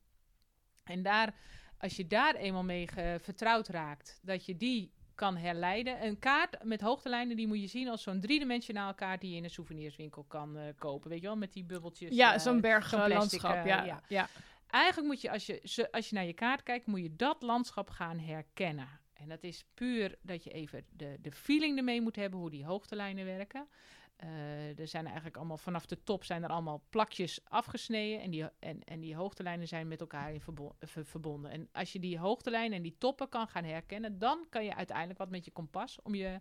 En daar, als je daar eenmaal mee vertrouwd raakt, dat je die kan herleiden. Een kaart met hoogtelijnen, die moet je zien als zo'n driedimensionaal kaart die je in een souvenirswinkel kan eh, kopen. Weet je wel, met die bubbeltjes. Ja, eh, zo'n berglandschap. eh, ja. ja. Ja. Eigenlijk moet je als, je, als je naar je kaart kijkt, moet je dat landschap gaan herkennen. En dat is puur dat je even de, de feeling ermee moet hebben hoe die hoogtelijnen werken. Eh, er zijn eigenlijk allemaal vanaf de top zijn er allemaal plakjes afgesneden. En die, en, en die hoogtelijnen zijn met elkaar in verbo- ver- verbonden. En als je die hoogtelijnen en die toppen kan gaan herkennen, dan kan je uiteindelijk wat met je kompas om je.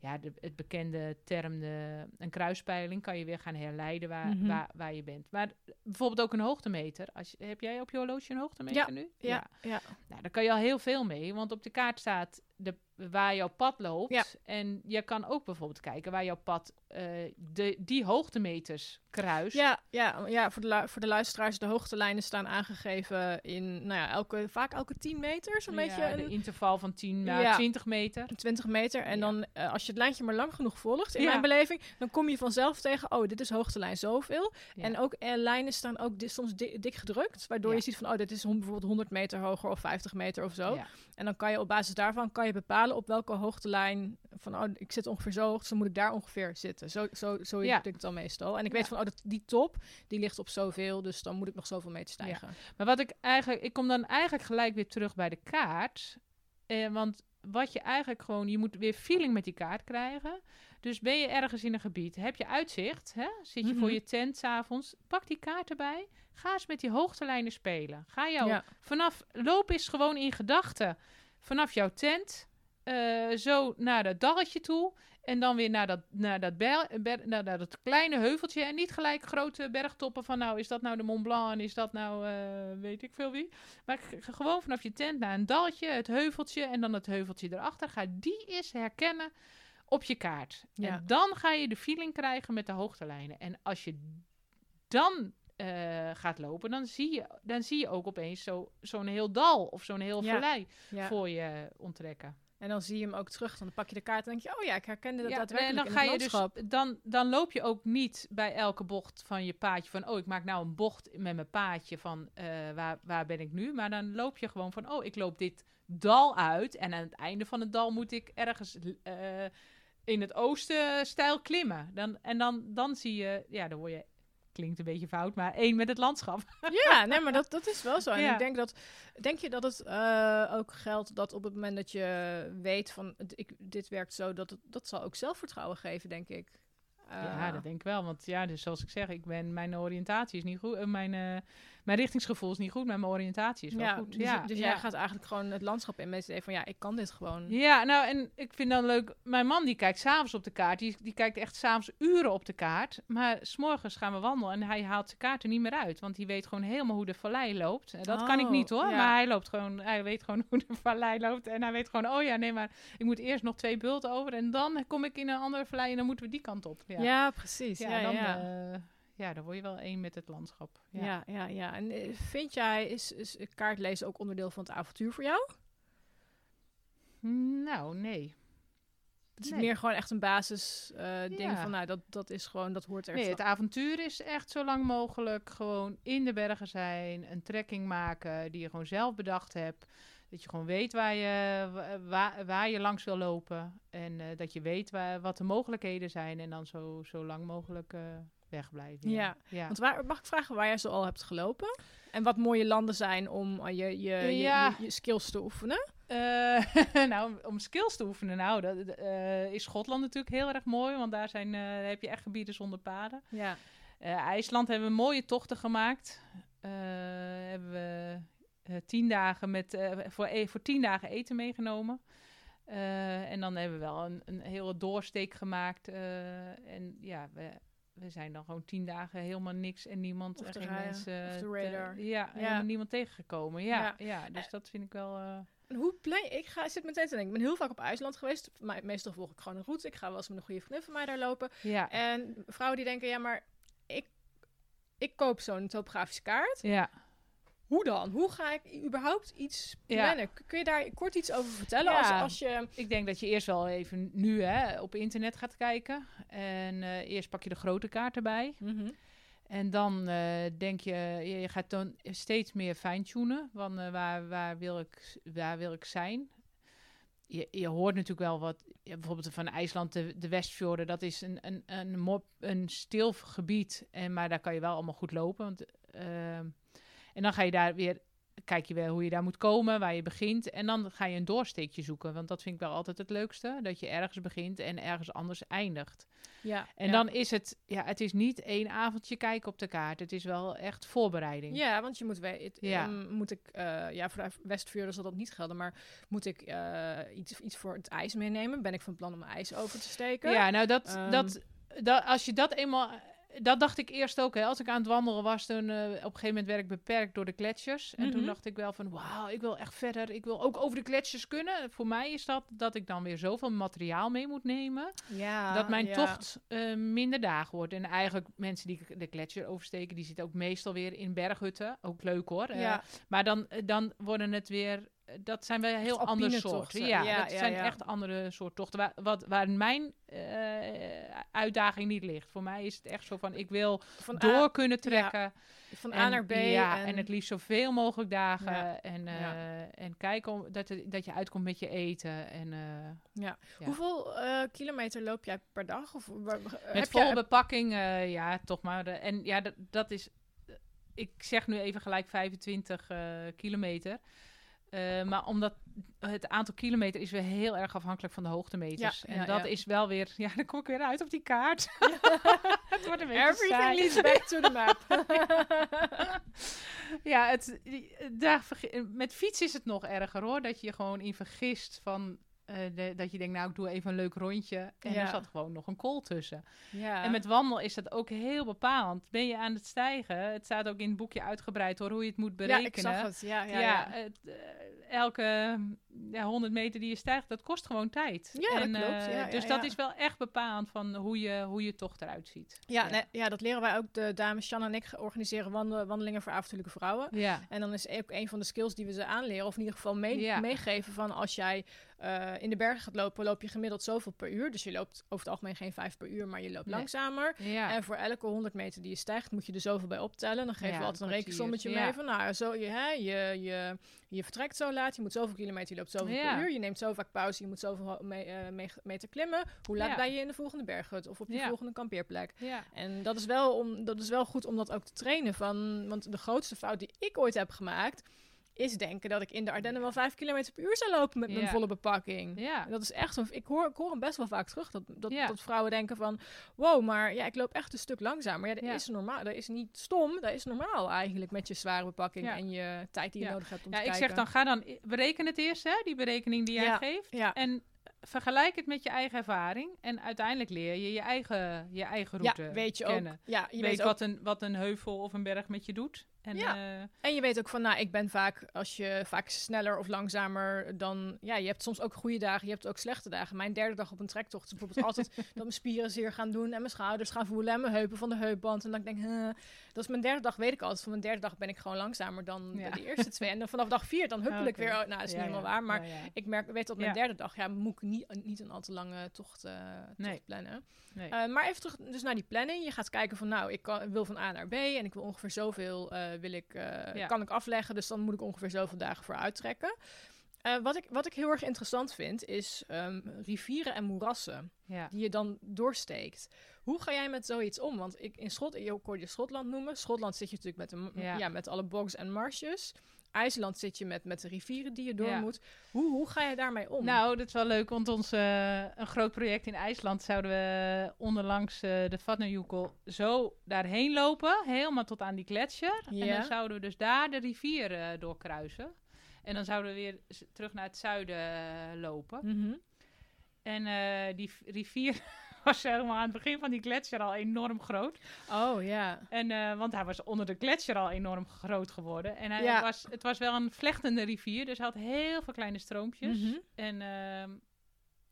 Ja, de, het bekende term, de, een kruispeiling, kan je weer gaan herleiden waar, Mhm. waar, waar je bent. Maar bijvoorbeeld ook een hoogtemeter. Als heb jij op je horloge een hoogtemeter Ja, nu? Ja. Ja. Nou, daar kan je al heel veel mee, want op de kaart staat de, waar jouw pad loopt. Ja. En je kan ook bijvoorbeeld kijken waar jouw pad eh, de, die hoogtemeters kruist. Ja, ja, ja voor, de voor de luisteraars, de hoogtelijnen staan aangegeven in, nou ja, elke, vaak elke 10 meter, zo'n Ja, beetje de een, interval van 10 naar Ja. 20 meter. 20 meter. En dan, eh, als je het lijntje maar lang genoeg volgt, in mijn beleving, dan kom je vanzelf tegen, oh, dit is hoogtelijn zoveel. En ook eh, lijnen staan ook di- soms di- dik gedrukt, waardoor je ziet van, oh, dit is bijvoorbeeld 100 meter hoger of 50 meter of zo. En dan kan je op basis daarvan kan je bepalen op welke hoogtelijn van oh, ik zit ongeveer zo hoog, dus dan moet ik daar ongeveer zitten. Zo, zo, zo Ja. doe ik het dan meestal. En ik Ja. weet van oh, dat, die top die ligt op zoveel, dus dan moet ik nog zoveel meter stijgen. Maar wat ik eigenlijk, ik kom dan eigenlijk gelijk weer terug bij de kaart. Eh, want wat je eigenlijk gewoon, je moet weer feeling met die kaart krijgen. Dus ben je ergens in een gebied, heb je uitzicht, hè? zit je voor Mhm. je tent s'avonds, pak die kaart erbij. Ga eens met die hoogtelijnen spelen. Ga jou Ja. vanaf, loop eens gewoon in gedachten vanaf jouw tent, eh, zo naar dat dalletje toe. En dan weer naar dat, naar, dat ber- ber- naar, naar dat kleine heuveltje. En niet gelijk grote bergtoppen van nou, is dat nou de Mont Blanc en is dat nou eh, weet ik veel wie. Maar gewoon vanaf je tent naar een dalletje, het heuveltje en dan het heuveltje erachter. Ga die eens herkennen op je kaart. Ja. En dan ga je de feeling krijgen met de hoogtelijnen. En als je dan eh, gaat lopen, dan zie je, dan zie je ook opeens zo, zo'n heel dal of zo'n heel Ja. vallei Ja. voor je onttrekken. En dan zie je hem ook terug. Dan pak je de kaart en denk je, oh ja, ik herkende dat Ja, daadwerkelijk en dan ga je dus, dan, dan loop je ook niet bij elke bocht van je paadje van, oh, ik maak nou een bocht met mijn paadje van, eh, waar, waar ben ik nu? Maar dan loop je gewoon van, oh, ik loop dit dal uit en aan het einde van het dal moet ik ergens eh, in het oosten stijl klimmen. Dan, en dan, dan zie je, ja, dan word je, klinkt een beetje fout, maar één met het landschap. Ja, nee, maar dat, dat is wel zo. En Ja. ik denk dat, denk je dat het eh, ook geldt dat op het moment dat je weet van, ik, dit werkt zo, dat het, dat zal ook zelfvertrouwen geven, denk ik. Ja, Eh, dat denk ik wel. Want ja, dus zoals ik zeg, ik ben, mijn oriëntatie is niet goed. eh, mijn, eh, mijn richtingsgevoel is niet goed, maar mijn oriëntatie is wel ja, goed. Dus, ja, dus ja. jij gaat eigenlijk gewoon het landschap in met het idee van, ja, ik kan dit gewoon. Ja, nou, en ik vind dan leuk... Mijn man, die kijkt s'avonds op de kaart. Die, die kijkt echt s'avonds uren op de kaart. Maar s'morgens gaan we wandelen en hij haalt zijn kaarten niet meer uit. Want die weet gewoon helemaal hoe de vallei loopt. En dat kan ik Oh, niet, hoor. Maar hij loopt gewoon... Hij weet gewoon hoe de vallei loopt. En hij weet gewoon... Oh ja, nee, maar ik moet eerst nog twee bulten over. En dan kom ik in een andere vallei en dan moeten we die kant op. Ja, Ja, precies. ja, dan, eh, ja, dan word je wel één met het landschap. Ja. Ja, ja, ja. En eh, vind jij, is, is kaartlezen ook onderdeel van het avontuur voor jou? Nou, nee. Het is Nee. meer gewoon echt een basis ding Ja. van, nou, dat, dat is gewoon, dat hoort er Nee, het avontuur is echt zo lang mogelijk gewoon in de bergen zijn, een trekking maken die je gewoon zelf bedacht hebt. Dat je gewoon weet waar je, wa- waar, waar je langs wil lopen. En eh, dat je weet waar, wat de mogelijkheden zijn. En dan zo, zo lang mogelijk eh, wegblijven. Ja, ja. Want waar, mag ik vragen waar jij zo al hebt gelopen? En wat mooie landen zijn om eh, je, je, je, Ja. je, je skills te oefenen? Nou, om- skills te oefenen, nou, dat, is Schotland natuurlijk heel erg mooi. Want daar zijn, heb je echt gebieden zonder paden. Ja. IJsland hebben we mooie tochten gemaakt. Hebben we tien dagen met, eh, voor, e- voor tien dagen eten meegenomen. Eh, en dan hebben we wel een, een hele doorsteek gemaakt. eh, en ja, we, we zijn dan gewoon tien dagen helemaal niks en niemand. De geen mensen. of de te- radar. ja, Ja. helemaal niemand tegengekomen. Ja, Ja. ja. dus dat vind ik wel. eh, En Hoe plan? Ik ga, zit meteen te denken. Ik ben heel vaak op IJsland geweest. Me- Meestal volg ik gewoon een route. Ik ga wel eens met een goede vriendin van mij daar lopen. ja. En vrouwen die denken, ja, maar ik, ik koop zo'n topografische kaart. ja. Hoe dan? Hoe ga ik überhaupt iets plannen? Kun je daar kort iets over vertellen? Ja. Als, als je... Ik denk dat je eerst wel even nu hè, op internet gaat kijken. En eh, eerst pak je de grote kaart erbij. Mhm. En dan eh, denk je, je, gaat dan steeds meer fine-tunen. Van eh, waar, waar, wil ik, waar wil ik zijn? Je, je hoort natuurlijk wel wat, ja, bijvoorbeeld van IJsland, de, de Westfjorden, dat is een, een, een, mop, een stil gebied. En, maar daar kan je wel allemaal goed lopen. Want, ehm, en dan ga je daar weer, kijk je weer hoe je daar moet komen, waar je begint. En dan ga je een doorsteekje zoeken. Want dat vind ik wel altijd het leukste. Dat je ergens begint en ergens anders eindigt. Ja. En ja. dan is het, ja, het is niet één avondje kijken op de kaart. Het is wel echt voorbereiding. Ja, want je moet weten, Ja. ehm, moet ik, eh, ja, voor de Westfjorden zal dat niet gelden, maar moet ik eh, iets, iets voor het ijs meenemen? Ben ik van plan om ijs over te steken? Ja, nou dat, Ehm. dat, dat, als je dat eenmaal, dat dacht ik eerst ook. Hè. Als ik aan het wandelen was, toen eh, op een gegeven moment werd ik beperkt door de gletsjers. En toen Mhm. dacht ik wel van, wauw, ik wil echt verder. Ik wil ook over de gletsjers kunnen. Voor mij is dat dat ik dan weer zoveel materiaal mee moet nemen. ja dat mijn ja. tocht eh, minder dagen wordt. En eigenlijk mensen die de gletsjer oversteken, die zitten ook meestal weer in berghutten. Ook leuk hoor. Eh, Maar dan, dan worden het weer. Dat zijn wel heel andere soorten. Ja, Ja, dat ja, zijn ja. echt andere soort tochten. Waar, wat, waar mijn eh, uitdaging niet ligt. Voor mij is het echt zo van: ik wil van door A, kunnen trekken. van en, A naar B. Ja, en, en, het liefst zoveel mogelijk dagen. En, eh, en kijken om, dat, dat je uitkomt met je eten. En, eh, ja. Hoeveel kilometer loop jij per dag? Of, met heb vol jij- bepakking, ja, toch maar. en ja, dat, dat is. Ik zeg nu even gelijk 25 eh, kilometer. Eh, maar omdat het aantal kilometer is weer heel erg afhankelijk van de hoogtemeters. Ja, en ja, dat ja. is wel weer... Ja, dan kom ik weer uit op die kaart. het wordt een beetje Everything saai. leads back to the map. ja, het, daar, met fiets is het nog erger hoor. Dat je je gewoon in vergist van... eh, de- dat je denkt, nou, ik doe even een leuk rondje. En Ja. er zat gewoon nog een kool tussen. ja. En met wandel is dat ook heel bepalend. Ben je aan het stijgen? Het staat ook in het boekje uitgebreid hoor, hoe je het moet ja, berekenen. ik zag het. Ja, ja, Ja, ja. Het, eh, elke ja, 100 meter die je stijgt, dat kost gewoon tijd. Ja, dat En, klopt. eh, Ja, ja, dus dat ja. is wel echt bepalend van hoe je, hoe je tocht eruit ziet. Ja, ja. nee, ja, dat leren wij ook. De dames Shanna en ik organiseren wandelen, wandelingen voor avontuurlijke vrouwen. Ja, En dan is ook een van de skills die we ze aanleren, of in ieder geval mee- Ja. meegeven van als jij eh, in de bergen gaat lopen, loop je gemiddeld zoveel per uur. Dus je loopt over het algemeen geen vijf per uur, maar je loopt Nee. langzamer. ja. En voor elke 100 meter die je stijgt, moet je er zoveel bij optellen. Dan geven Ja, we altijd een rekensommetje mee van, nou, zo, je, hè, je, je, je vertrekt zo laat, je moet zoveel kilometer, je loopt zoveel per uur, je neemt zo vaak pauze, je moet zoveel eh, meter klimmen. Hoe laat ben je in de volgende berghut of op je Ja. volgende kampeerplek? En dat is, wel om, dat is wel goed om dat ook te trainen. Van, want de grootste fout die ik ooit heb gemaakt, is denken dat ik in de Ardennen wel vijf kilometer per uur zou lopen met mijn Ja. volle bepakking. ja. Dat is echt. Ik hoor, ik hoor hem best wel vaak terug. Dat, dat, Ja. dat vrouwen denken van... Wow, maar ja, ik loop echt een stuk langzamer. Ja, dat Ja. is normaal. Dat is niet stom. Dat is normaal eigenlijk met je zware bepakking Ja. en je tijd die je Ja. nodig hebt om Ja, te ik kijken. zeg dan, ga dan, bereken het eerst, hè, die berekening die jij Ja. geeft. Ja, En vergelijk het met je eigen ervaring. En uiteindelijk leer je je eigen, je eigen ja route weet je kennen. ook. Ja, je Je weet, weet ook. wat, een, wat een heuvel of een berg met je doet. En, Ja. eh, En je weet ook van, nou, ik ben vaak, als je vaak sneller of langzamer dan, ja, je hebt soms ook goede dagen, je hebt ook slechte dagen. Mijn derde dag op een trektocht is bijvoorbeeld altijd dat mijn spieren zeer gaan doen en mijn schouders gaan voelen en mijn heupen van de heupband. En dan denk ik, huh, dat is mijn derde dag, weet ik altijd. Van mijn derde dag ben ik gewoon langzamer dan Ja. de eerste twee. En dan vanaf dag vier, dan huppel ik weer, oh, nou, dat is ja, niet helemaal waar, maar ik merk, weet op mijn derde dag, ja, moet ik niet, niet een al te lange tocht, tocht Nee. plannen. Nee. Eh, maar even terug dus naar die planning. Je gaat kijken van, nou, ik kan, wil van A naar B en ik wil ongeveer zoveel eh, wil ik, eh, Ja. kan ik afleggen. Dus dan moet ik ongeveer zoveel dagen voor uittrekken. Eh, wat, ik, wat ik heel erg interessant vind, is ehm, rivieren en moerassen ja. die je dan doorsteekt. Hoe ga jij met zoiets om? Want ik, in Schot, je hoorde je Schotland noemen. Schotland zit je natuurlijk met. Ja. met alle bogs en marsjes. IJsland zit je met, met de rivieren die je door Ja. moet. Hoe, hoe ga je daarmee om? Nou, dat is wel leuk, want ons eh, een groot project in IJsland zouden we onderlangs eh, de Vatnajökull zo daarheen lopen, helemaal tot aan die gletsjer. En dan zouden we dus daar de rivier eh, doorkruisen. En dan zouden we weer terug naar het zuiden lopen. Mhm. En die rivier was helemaal aan het begin van die gletsjer al enorm groot. Oh ja. En, eh, want hij was onder de gletsjer al enorm groot geworden. En hij Ja. was, het was wel een vlechtende rivier, dus hij had heel veel kleine stroompjes. Mhm. En ehm,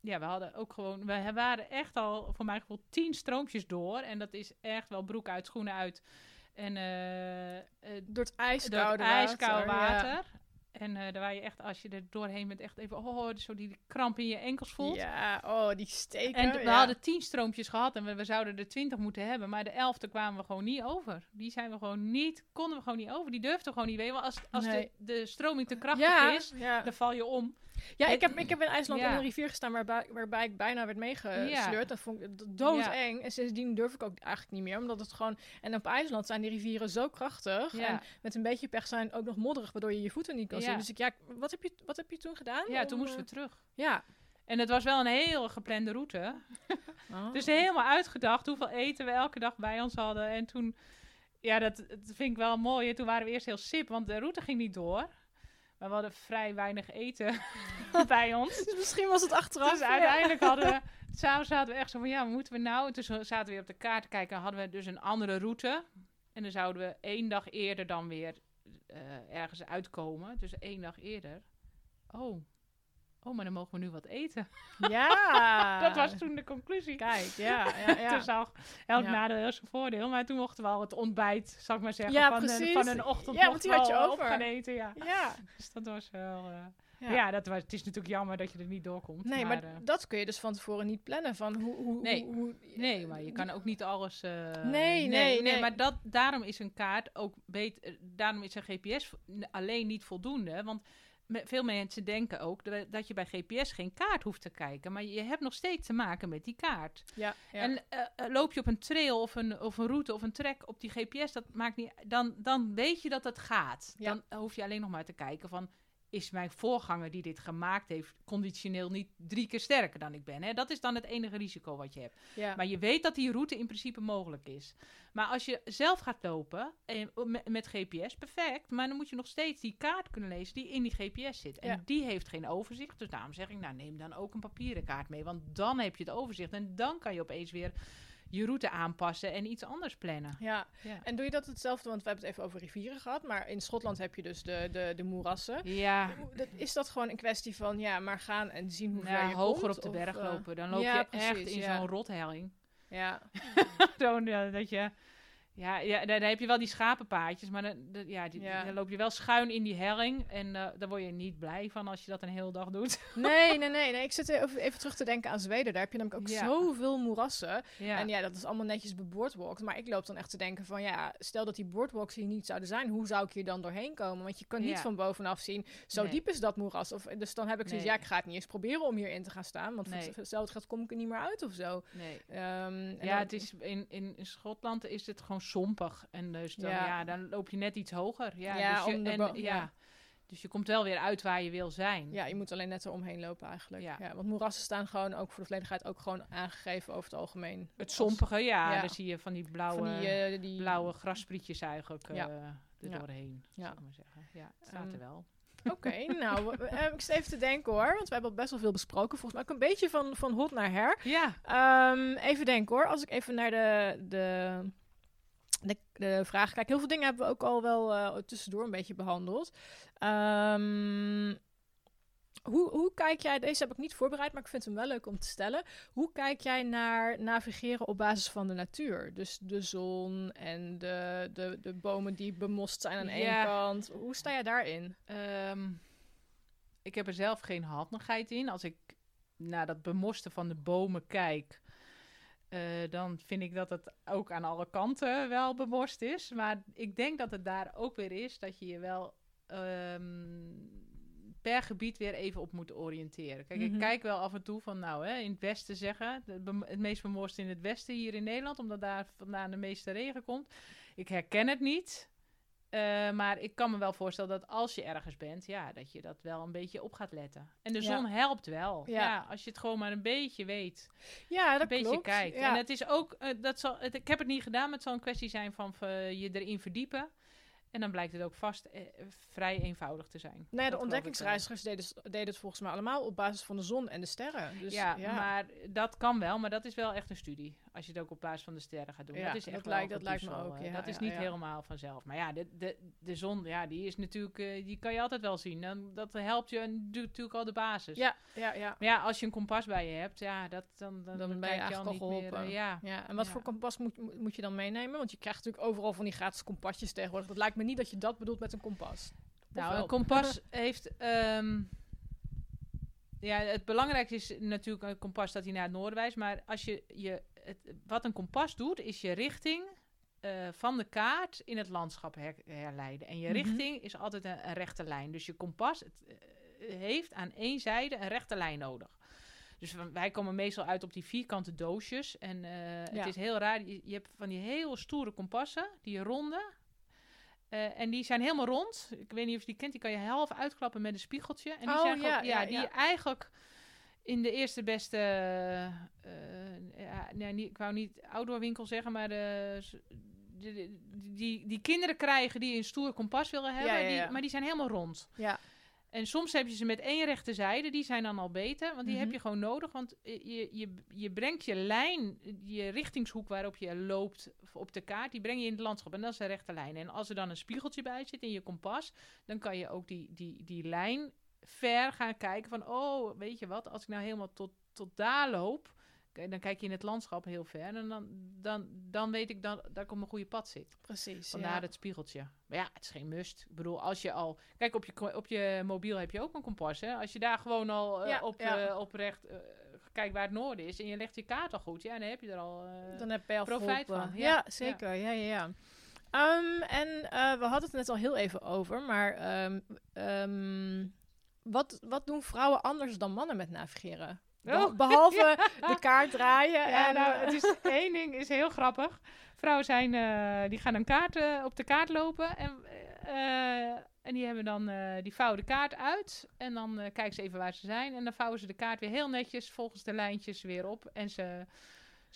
ja, we hadden ook gewoon, we waren echt al voor mijn gevoel tien stroompjes door. En dat is echt wel broek uit, schoenen uit. En eh, eh, Door het door ijskoude het ijskoud water. water. En eh daar waar je echt, als je er doorheen bent, echt even, oh, zo die kramp in je enkels voelt. ja, oh, die steken. En we ja. hadden tien stroompjes gehad en we, we zouden er twintig moeten hebben. Maar de elfde kwamen we gewoon niet over. Die zijn we gewoon niet, konden we gewoon niet over. Die durfden we gewoon niet weten. Want als, als Nee. de, de stroming te krachtig ja, is, ja. dan val je om. Ja ik, heb, ik heb in IJsland Ja. in een rivier gestaan waarbij, waarbij ik bijna werd meegesleurd. Dat vond ik doodeng. En sindsdien durf ik ook eigenlijk niet meer. Omdat het gewoon... En op IJsland zijn die rivieren zo krachtig. En met een beetje pech zijn ook nog modderig, waardoor je je voeten niet kan zien. Dus ik, ja, wat heb je, wat heb je toen gedaan? Ja, Om, toen moesten we eh, terug. Ja. En het was wel een hele geplande route. Oh. Dus helemaal uitgedacht hoeveel eten we elke dag bij ons hadden. En toen, ja, dat, dat vind ik wel mooi. En toen waren we eerst heel sip, want de route ging niet door. Maar we hadden vrij weinig eten bij ons. Dus misschien was het achteraf. Dus ja. uiteindelijk hadden we... S'avonds zaten we echt zo van, ja, moeten we nou? En toen zaten we weer op de kaart te kijken. Hadden we dus een andere route. En dan zouden we één dag eerder dan weer eh, ergens uitkomen. Dus één dag eerder. Oh. Oh, maar dan mogen we nu wat eten. Ja. Dat was toen de conclusie. Kijk, ja, ja, ja. Toen zag elk Ja. nadeel heel zijn voordeel. Maar toen mochten we al het ontbijt, zal ik maar zeggen, Ja, van, een, van een ochtend Ja, want die had je over. op gaan eten. Ja. Ja. Dus dat was wel... eh, Ja. ja, dat was, het is natuurlijk jammer dat je er niet doorkomt. Nee, maar, eh, dat kun je dus van tevoren niet plannen. Van hoe, hoe, Nee. hoe, hoe- Nee, maar je kan ook niet alles. eh, Nee, nee, nee. Maar dat, daarom is een kaart ook beter. Daarom is een GPS alleen niet voldoende. Want veel mensen denken ook dat, je bij GPS geen kaart hoeft te kijken. Maar je hebt nog steeds te maken met die kaart. Ja, ja. En eh, eh, loop je op een trail of een, of een route of een trek op die GPS, dat maakt niet. Dan, dan weet je dat het gaat. Ja. Dan hoef je alleen nog maar te kijken van. Is mijn voorganger die dit gemaakt heeft conditioneel niet drie keer sterker dan ik ben? Hè? Dat is dan het enige risico wat je hebt. ja. Maar je weet dat die route in principe mogelijk is. Maar als je zelf gaat lopen en, met, met GPS, perfect. Maar dan moet je nog steeds die kaart kunnen lezen die in die GPS zit. En Ja. die heeft geen overzicht. Dus daarom zeg ik, nou neem dan ook een papieren kaart mee. Want dan heb je het overzicht. En dan kan je opeens weer je route aanpassen en iets anders plannen. ja. Ja. En doe je dat hetzelfde? Want we hebben het even over rivieren gehad. Maar in Schotland heb je dus de, de, de moerassen. Ja, dat- Is dat gewoon een kwestie van ja, maar gaan en zien hoe ver ja je hoger komt? op de berg eh, lopen. Dan loop ja, je echt precies, in ja. zo'n rothelling. Ja, Zo, ja, dat je... Ja, ja daar, daar heb je wel die schapenpaadjes, maar dan, dan- ja, die, Ja. dan loop je wel schuin in die helling. En eh, daar word je niet blij van als je dat een hele dag doet. nee, nee, nee, nee. Ik zit even, even terug te denken aan Zweden. Daar heb je namelijk ook Ja. zoveel moerassen. ja. En ja, dat is allemaal netjes beboardwalkt. Maar ik loop dan echt te denken van ja, stel dat die boardwalks hier niet zouden zijn, hoe zou ik hier dan doorheen komen? Want je kan niet van bovenaf zien, zo Nee. diep is dat moeras. Of, dus dan heb ik zoiets, Nee. ja, ik ga het niet eens proberen om hierin te gaan staan. Want voor Nee. het- hetzelfde gaat kom ik er niet meer uit of zo. Ehm, Ja, dan- het is in, in, in Schotland is het gewoon sompig. En dus dan, Ja. ja. dan loop je net iets hoger. Ja, Ja, dus je, en, ja. Dus je komt wel weer uit waar je wil zijn. Ja, je moet alleen net eromheen lopen eigenlijk. Ja. Want moerassen staan gewoon ook voor de volledigheid ook gewoon aangegeven over het algemeen. Het sompige, ja. Dan zie je van die blauwe, Van die, eh, die blauwe grassprietjes eigenlijk eh er Ja. doorheen. Ja. Maar zeggen. Ja, het staat Ehm, er wel. Oké, nou, eh, ik zit even te denken hoor, want we hebben al best wel veel besproken. Volgens mij ook een beetje van, van hot naar her. Ja, Ehm, even denken hoor, als ik even naar de, de, de, de vraag kijk. Heel veel dingen hebben we ook al wel eh, tussendoor een beetje behandeld. Ehm, hoe, hoe kijk jij, deze heb ik niet voorbereid, maar ik vind hem wel leuk om te stellen. Hoe kijk jij naar navigeren op basis van de natuur? Dus de zon en de, de, de bomen die bemost zijn aan één Ja. kant. Hoe sta jij daarin? Ehm, ik heb er zelf geen handigheid in. Als ik naar dat bemosten van de bomen kijk, eh, dan vind ik dat het ook aan alle kanten wel bemost is. Maar ik denk dat het daar ook weer is dat je je wel ehm, per gebied weer even op moet oriënteren. Kijk, Mhm. ik kijk wel af en toe van, nou, hè, in het westen zeggen, het meest bemost in het westen hier in Nederland, omdat daar vandaan de meeste regen komt. Ik herken het niet. Eh, maar ik kan me wel voorstellen dat als je ergens bent, ja, dat je dat wel een beetje op gaat letten. En de Ja. zon helpt wel. Ja. Ja. als je het gewoon maar een beetje weet, Ja, dat een beetje klopt. kijkt. Ja. En het is ook, eh, dat zal, het, ik heb het niet gedaan, maar het zal een kwestie zijn van eh, je erin verdiepen. En dan blijkt het ook vast eh, vrij eenvoudig te zijn. Nee, Dat de ontdekkingsreizigers deden, deden het volgens mij allemaal op basis van de zon en de sterren. Dus, ja, maar dat kan wel, maar dat is wel echt een studie. Als je het ook op basis van de sterren gaat doen. Ja, dat is echt dat lijkt- dat lijkt me ook, eh, ja, dat is niet helemaal vanzelf. Maar ja, de, de, de zon, ja, die is natuurlijk, eh, die kan je altijd wel zien. Dan, dat helpt je en doet natuurlijk al de basis. ja, ja, ja. Maar ja, als je een kompas bij je hebt, ja, dat, dan, dan, Dan dan ben je al eigenlijk meer. ja. Ja, en wat voor kompas moet, moet moet je dan meenemen? Want je krijgt natuurlijk overal van die gratis kompasjes tegenwoordig. Dat lijkt me niet dat je dat bedoelt met een kompas. Nou, een kompas heeft. ehm, ja, het belangrijkste is natuurlijk een kompas dat hij naar het noorden wijst. Maar als je, je het, wat een kompas doet, is je richting eh, van de kaart in het landschap her- herleiden. En je Mhm. richting is altijd een, een rechte lijn. Dus je kompas het, eh, heeft aan één zijde een rechte lijn nodig. Dus wij komen meestal uit op die vierkante doosjes. En eh, Ja. het is heel raar. Je, je hebt van die heel stoere kompassen, die ronde. Eh, en die zijn helemaal rond. Ik weet niet of je die kent. Die kan je half uitklappen met een spiegeltje. En die Oh, zijn ja, gewoon- ja, ja, die ja. eigenlijk in de eerste beste... eh, ja, nee, niet, ik wou niet outdoor winkel zeggen, maar de, de- de- die, die kinderen krijgen die een stoer kompas willen hebben. Die, maar die zijn helemaal rond. Ja, En soms heb je ze met één rechte zijde, die zijn dan al beter, want die Mhm. heb je gewoon nodig. Want eh, je, je, je brengt je lijn, je richtingshoek waarop je loopt op de kaart, die breng je in het landschap. En dat is een rechte lijn. En als er dan een spiegeltje bij zit in je kompas, dan kan je ook die, die, die lijn ver gaan kijken van, oh, weet je wat, als ik nou helemaal tot, tot daar loop, dan kijk je in het landschap heel ver. En dan, dan, dan weet ik dat, dat ik op een goede pad zit. precies. Vandaar ja. het spiegeltje. Maar ja, het is geen must. Ik bedoel, als je al... Kijk, op je, op je mobiel heb je ook een kompas, hè? Als je daar gewoon al eh, Ja, op, ja. eh, op recht... eh, kijkt waar het noorden is en je legt je kaart al goed, ja, dan heb je er al... Dan heb je al profijt van, Ja, ja. zeker. Ja, ja, ja. Ehm, en we hadden het net al heel even over, maar ehm, ehm, wat, wat doen vrouwen anders dan mannen met navigeren? Be- Behalve de kaart draaien. Ja, en, nou, eh, het is één ding is heel grappig. Vrouwen zijn, eh, die gaan een kaart op de kaart lopen en, eh, en die hebben dan, die vouwen de kaart uit en dan kijken ze even waar ze zijn en dan vouwen ze de kaart weer heel netjes volgens de lijntjes weer op en ze,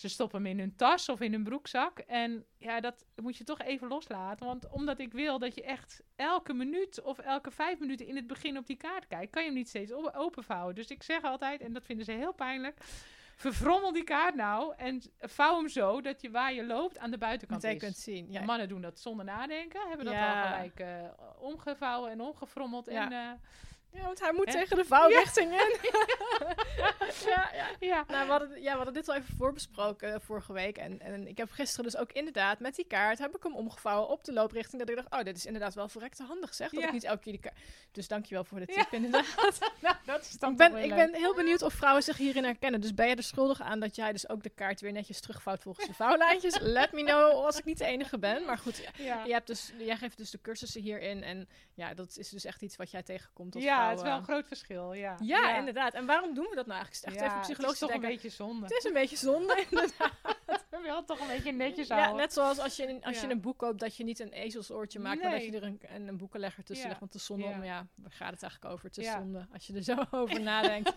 ze stoppen hem in hun tas of in hun broekzak en ja, dat moet je toch even loslaten, want omdat ik wil dat je echt elke minuut of elke vijf minuten in het begin op die kaart kijkt, kan je hem niet steeds openvouwen. Dus ik zeg altijd, en dat vinden ze heel pijnlijk, verfrommel die kaart nou en vouw hem zo dat je waar je loopt aan de buitenkant is. kunt zien. Ja, Mannen doen dat zonder nadenken, hebben dat Ja. al gelijk eh, omgevouwen en omgefrommeld. Ja. En, eh, ja want hij moet En- tegen de vouwrichting in. ja, ja. ja. Nou, we hadden, ja, we hadden dit al even voorbesproken eh, vorige week. En, en ik heb gisteren dus ook inderdaad met die kaart... heb ik hem omgevouwen op de looprichting. Dat ik dacht, oh, dit is inderdaad wel verrekte handig zeg. Dat ik niet elke keer die kaart... Dus dankjewel voor de tip inderdaad. nou, dat is dan ik ben, ik ben heel benieuwd of vrouwen zich hierin herkennen. Dus ben je er schuldig aan dat jij dus ook de kaart weer netjes terugvouwt volgens de vouwlijntjes? Let me know als ik niet de enige ben. Maar goed, jij, hebt dus, jij geeft dus de cursussen hierin. En ja, dat is dus echt iets wat jij tegenkomt als ja vrouw, het is wel een groot verschil. Ja, Ja, inderdaad. En waarom doen we dat nou eigenlijk? Het is echt Ja, even het psychologisch is toch een beetje zonde. Het is een beetje zonde, inderdaad. We willen toch een beetje netjes Ja, houden. net zoals als je, een, als je Ja. een boek koopt, dat je niet een ezelsoortje maakt, maar dat je er een, een, een boekenlegger tussen Ja. legt. Want de zonde Ja. om, ja, waar gaat het eigenlijk over? Het is Ja. zonde, als je er zo over nadenkt.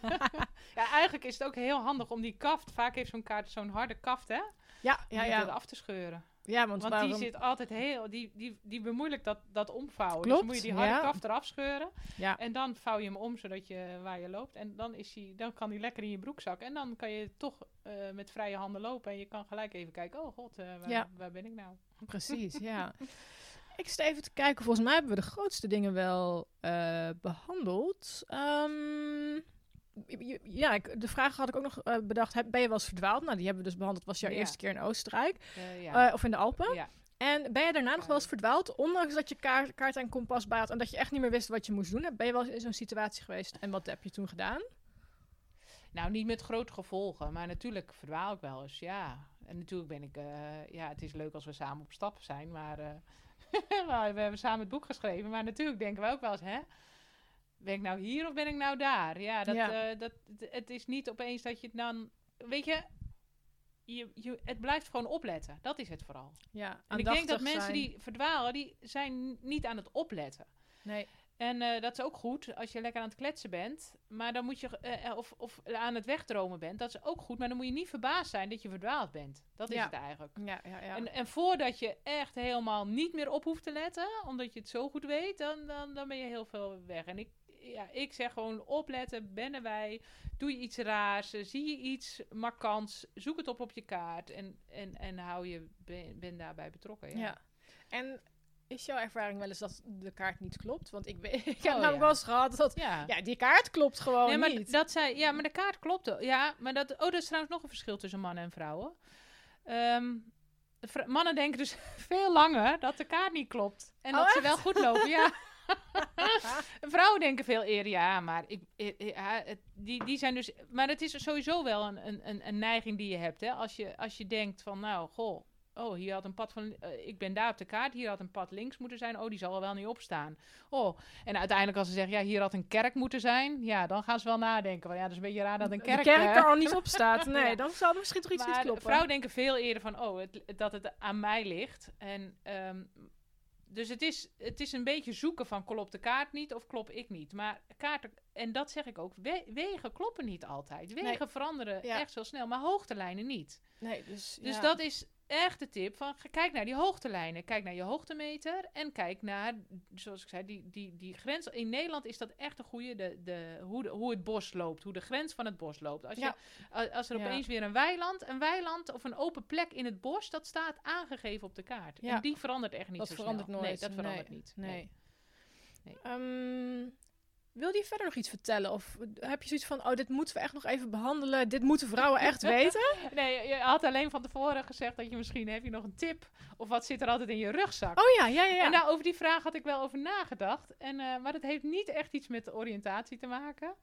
Ja, eigenlijk is het ook heel handig om die kaft, vaak heeft zo'n kaart zo'n harde kaft, hè? ja, ja, die ja. eraf te scheuren. Ja, want, Want waarom... die zit altijd heel, die, die, die bemoeilijkt dat, dat omvouwen. dus Klopt, dan moet je die harde ja. kaft eraf scheuren. Ja. En dan vouw je hem om zodat je waar je loopt. En dan, is die, dan kan die lekker in je broekzak. En dan kan je toch eh, met vrije handen lopen. En je kan gelijk even kijken, oh god, eh, waar, Ja. waar ben ik nou? Precies, ja. Ik zit even te kijken. Volgens mij hebben we de grootste dingen wel eh, behandeld. Ehm, je- ja, de vraag had ik ook nog eh, bedacht. Ben je wel eens verdwaald? Nou, die hebben we dus behandeld. Was jouw Ja. eerste keer in Oostenrijk. Eh, ja. eh, of in de Alpen. ja. En ben je daarna nog wel eens verdwaald? Ondanks dat je kaart, kaart en kompas bij had. En dat je echt niet meer wist wat je moest doen. Ben je wel eens in zo'n situatie geweest? En wat heb je toen gedaan? Nou, niet met grote gevolgen. Maar natuurlijk verdwaal ik wel eens, ja. En natuurlijk ben ik... ja, het is leuk als we samen op stap zijn. Maar maar we hebben samen het boek geschreven. Maar natuurlijk denken we ook wel eens, hè? Ben ik nou hier of ben ik nou daar? Ja, dat, Ja. eh, dat, het- is niet opeens dat je het dan... Weet je, je, je, het blijft gewoon opletten. Dat is het vooral. Ja, En ik denk dat mensen zijn. die verdwalen, die zijn niet aan het opletten. Nee, En eh, dat is ook goed als je lekker aan het kletsen bent. Maar dan moet je, eh, of, of aan het wegdromen bent, dat is ook goed. Maar dan moet je niet verbaasd zijn dat je verdwaald bent. Dat is Ja. het eigenlijk. Ja, ja, ja. En, en voordat je echt helemaal niet meer op hoeft te letten, omdat je het zo goed weet, dan, dan, dan ben je heel veel weg. En ik, ja, ik zeg gewoon opletten, ben erbij, doe je iets raars, eh, zie je iets markants, zoek het op op je kaart en, en, en hou je, ben, ben daarbij betrokken. Ja. Ja. En is jouw ervaring wel eens dat de kaart niet klopt? Want ik, ik heb Oh, namelijk ja. wel eens gehad dat... Ja. Ja, die kaart klopt gewoon nee, maar niet. dat zei, ja, maar de kaart klopte. Ja, maar dat, oh, dat is trouwens nog een verschil tussen mannen en vrouwen. Ehm, mannen denken dus veel langer dat de kaart niet klopt. En Oh, dat ze wel goed lopen, ja. Vrouwen denken veel eerder, ja, maar ik, ja, het- die, die zijn dus. Maar het is sowieso wel een, een, een, een neiging die je hebt. Hè? Als, je, als je denkt van, nou, goh, oh, hier had een pad van. eh, ik ben daar op de kaart, hier had een pad links moeten zijn. Oh, die zal er wel niet opstaan. Oh, en uiteindelijk als ze zeggen, ja, hier had een kerk moeten zijn. Ja, dan gaan ze wel nadenken. Van, ja, dat is een beetje raar dat een kerk. de kerk eh, er al niet op staat. Nee, Ja. dan zal er misschien toch iets niet maar kloppen. vrouwen denken veel eerder van, oh, het, dat het aan mij ligt. En, ehm, dus het is, het is een beetje zoeken van, klopt de kaart niet of klop ik niet? Maar kaarten, en dat zeg ik ook, we- wegen kloppen niet altijd. Wegen Nee. veranderen Ja. echt zo snel, maar hoogtelijnen niet. Nee, dus, Dus ja. dat is echt de tip van, kijk naar die hoogtelijnen. Kijk naar je hoogtemeter en kijk naar, zoals ik zei, die, die, die grens. In Nederland is dat echt een goede, de, de, hoe, de, hoe het bos loopt, hoe de grens van het bos loopt. Als, je, Ja. als er Ja. opeens weer een weiland, een weiland of een open plek in het bos, dat staat aangegeven op de kaart. Ja. En die verandert echt niet Dat zo verandert snel. nooit. Nee, dat verandert Nee. niet. Nee. Nee. Ehm, wil je verder nog iets vertellen? Of heb je zoiets van, oh, dit moeten we echt nog even behandelen. Dit moeten vrouwen echt weten? Nee, je had alleen van tevoren gezegd dat je misschien, heb je nog een tip? Of wat zit er altijd in je rugzak? Oh ja, ja, ja. En nou, over die vraag had ik wel over nagedacht. En, eh, maar dat heeft niet echt iets met de oriëntatie te maken.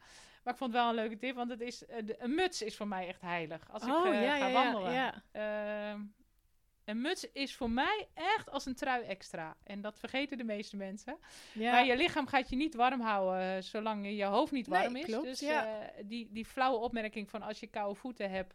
Maar ik vond het wel een leuke tip, want het is, eh, de- een muts is voor mij echt heilig. Als oh ik eh, ja, ga ja, wandelen. ja, ja. Ehm, een muts is voor mij echt als een trui extra. En dat vergeten de meeste mensen. Ja. Maar je lichaam gaat je niet warm houden eh, zolang je hoofd niet Nee, warm is. klopt, dus ja. eh, die, die flauwe opmerking van als je koude voeten hebt,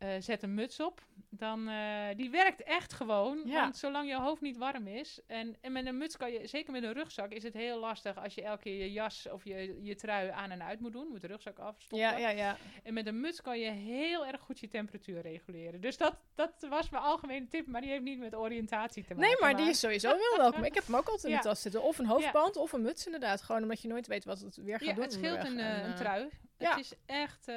eh, zet een muts op. Dan, eh, die werkt echt gewoon. Ja. Want zolang je hoofd niet warm is. En, en met een muts kan je, zeker met een rugzak, is het heel lastig als je elke keer je jas of je, je trui aan en uit moet doen. Moet de rugzak afstoppen. Ja, ja, ja. En met een muts kan je heel erg goed je temperatuur reguleren. Dus dat, dat was mijn algemene tip, maar die heeft niet met oriëntatie te maken. Nee, maar die is sowieso wel welkom. Ik heb hem ook altijd in Ja. de tas zitten. Of een hoofdband of een muts inderdaad. Gewoon omdat je nooit weet wat het weer gaat Ja, doen. het scheelt een, eh, En, een trui. ja. Het is echt...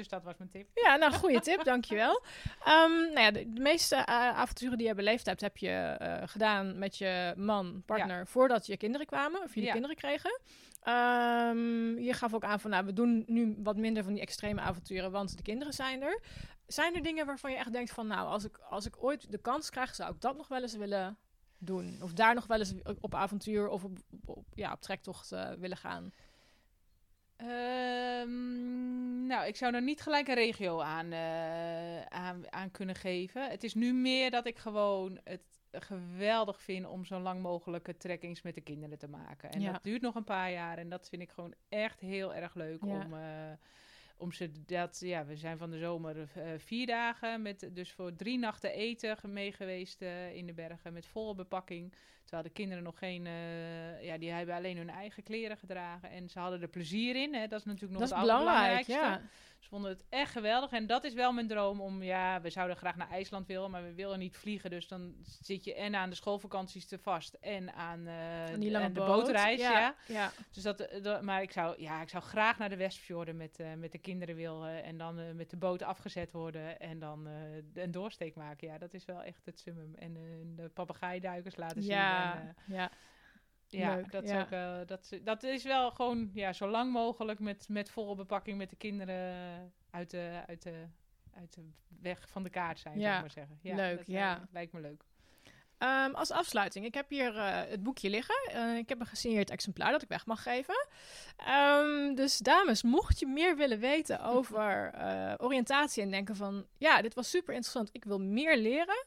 dus dat was mijn tip. Ja, nou, goede tip, dankjewel. Ehm nou ja, de, de meeste eh, avonturen die je beleefd hebt, heb je eh, gedaan met je man, partner, voordat je kinderen kwamen, of jullie Ja. kinderen kregen. Ehm, je gaf ook aan van, nou, we doen nu wat minder van die extreme avonturen, want de kinderen zijn er. Zijn er dingen waarvan je echt denkt van, nou, als ik, als ik ooit de kans krijg, zou ik dat nog wel eens willen doen? Of daar nog wel eens op avontuur of op, op, ja, op trektocht eh, willen gaan? Ehm, nou, ik zou er niet gelijk een regio aan, eh, aan, aan kunnen geven. Het is nu meer dat ik gewoon het geweldig vind om zo lang mogelijke trekkings met de kinderen te maken. En Ja. dat duurt nog een paar jaar en dat vind ik gewoon echt heel erg leuk Ja. om... eh, om ze dat, ja, we zijn van de zomer eh, vier dagen met dus voor drie nachten eten mee geweest in de bergen met volle bepakking. Terwijl de kinderen nog geen, eh, ja, die hebben alleen hun eigen kleren gedragen en ze hadden er plezier in. Hè. Dat is natuurlijk nog dat is het belangrijk, allerbelangrijkste. ja. Ze vonden het echt geweldig en dat is wel mijn droom om, ja, we zouden graag naar IJsland willen, maar we willen niet vliegen. Dus dan zit je en aan de schoolvakanties te vast en aan, En die de- lange de boot. bootreis. ja. ja. Dus dat, eh, dat- maar ik zou, ja, ik zou graag naar de Westfjorden met, eh, met de kinderen willen. En dan met de boot afgezet worden. En dan een doorsteek maken. Ja, dat is wel echt het summum. En de papegaaiduikers laten zien. Ja, En, eh, ja. ja, Leuk, dat, ja. Is ook, dat, dat is wel gewoon ja, zo lang mogelijk met, met volle bepakking met de kinderen uit de, uit, de, uit de weg van de kaart zijn, Ja, zou ik maar zeggen. Ja, leuk, dat, eh, ja. lijkt me leuk. Ehm, als afsluiting, ik heb hier eh, het boekje liggen. Ik heb een gesigneerd exemplaar dat ik weg mag geven. Ehm, dus dames, mocht je meer willen weten over oriëntatie en denken van... ja, dit was super interessant, ik wil meer leren...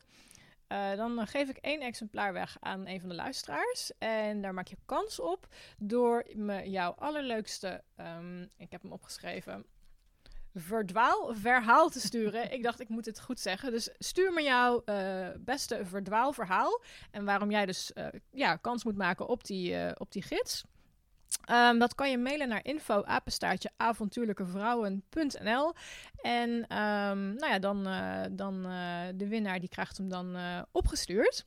eh, dan geef ik één exemplaar weg aan een van de luisteraars. En daar maak je kans op door me jouw allerleukste... ehm, ik heb hem opgeschreven... verdwaal verhaal te sturen. ik dacht, ik moet het goed zeggen. Dus stuur me jouw eh, beste verdwaal verhaal. En waarom jij dus eh, ja, kans moet maken op die, op die gids. Ehm, dat kan je mailen naar info avontuurlijkevrouwen.nl En ehm, nou ja, dan, dan de winnaar die krijgt hem dan opgestuurd.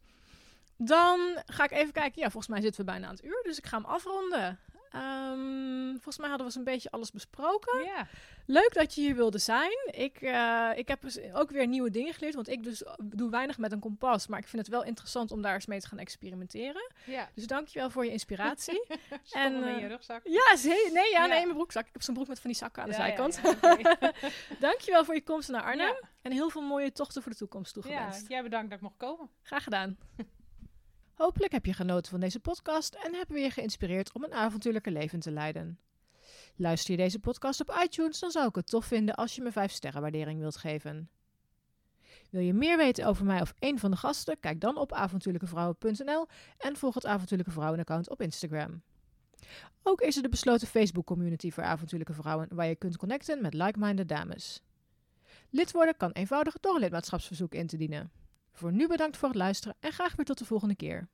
Dan ga ik even kijken. Ja, volgens mij zitten we bijna aan het uur, dus ik ga hem afronden. Um, volgens mij hadden we zo'n beetje alles besproken. Ja. Leuk dat je hier wilde zijn. Ik, uh, ik heb dus ook weer nieuwe dingen geleerd. Want ik dus doe weinig met een kompas. Maar ik vind het wel interessant om daar eens mee te gaan experimenteren. Ja. Dus dankjewel voor je inspiratie. en uh, in je rugzak. Ja, nee, ja, ja, nee, in mijn broekzak. Ik heb zo'n broek met van die zakken aan de zijkant. Ja, okay. dankjewel voor je komst naar Arnhem. En heel veel mooie tochten voor de toekomst toegewenst. Ja, jij bedankt dat ik mocht komen. Graag gedaan. Hopelijk heb je genoten van deze podcast en hebben we je geïnspireerd om een avontuurlijke leven te leiden. Luister je deze podcast op iTunes, dan zou ik het tof vinden als je me 5 sterren waardering wilt geven. Wil je meer weten over mij of een van de gasten? Kijk dan op avontuurlijkevrouwen.nl en volg het Avontuurlijke Vrouwen account op Instagram. Ook is er de besloten Facebook community voor avontuurlijke vrouwen waar je kunt connecten met like-minded dames. Lid worden kan eenvoudig door een lidmaatschapsverzoek in te dienen. Voor nu bedankt voor het luisteren en graag weer tot de volgende keer.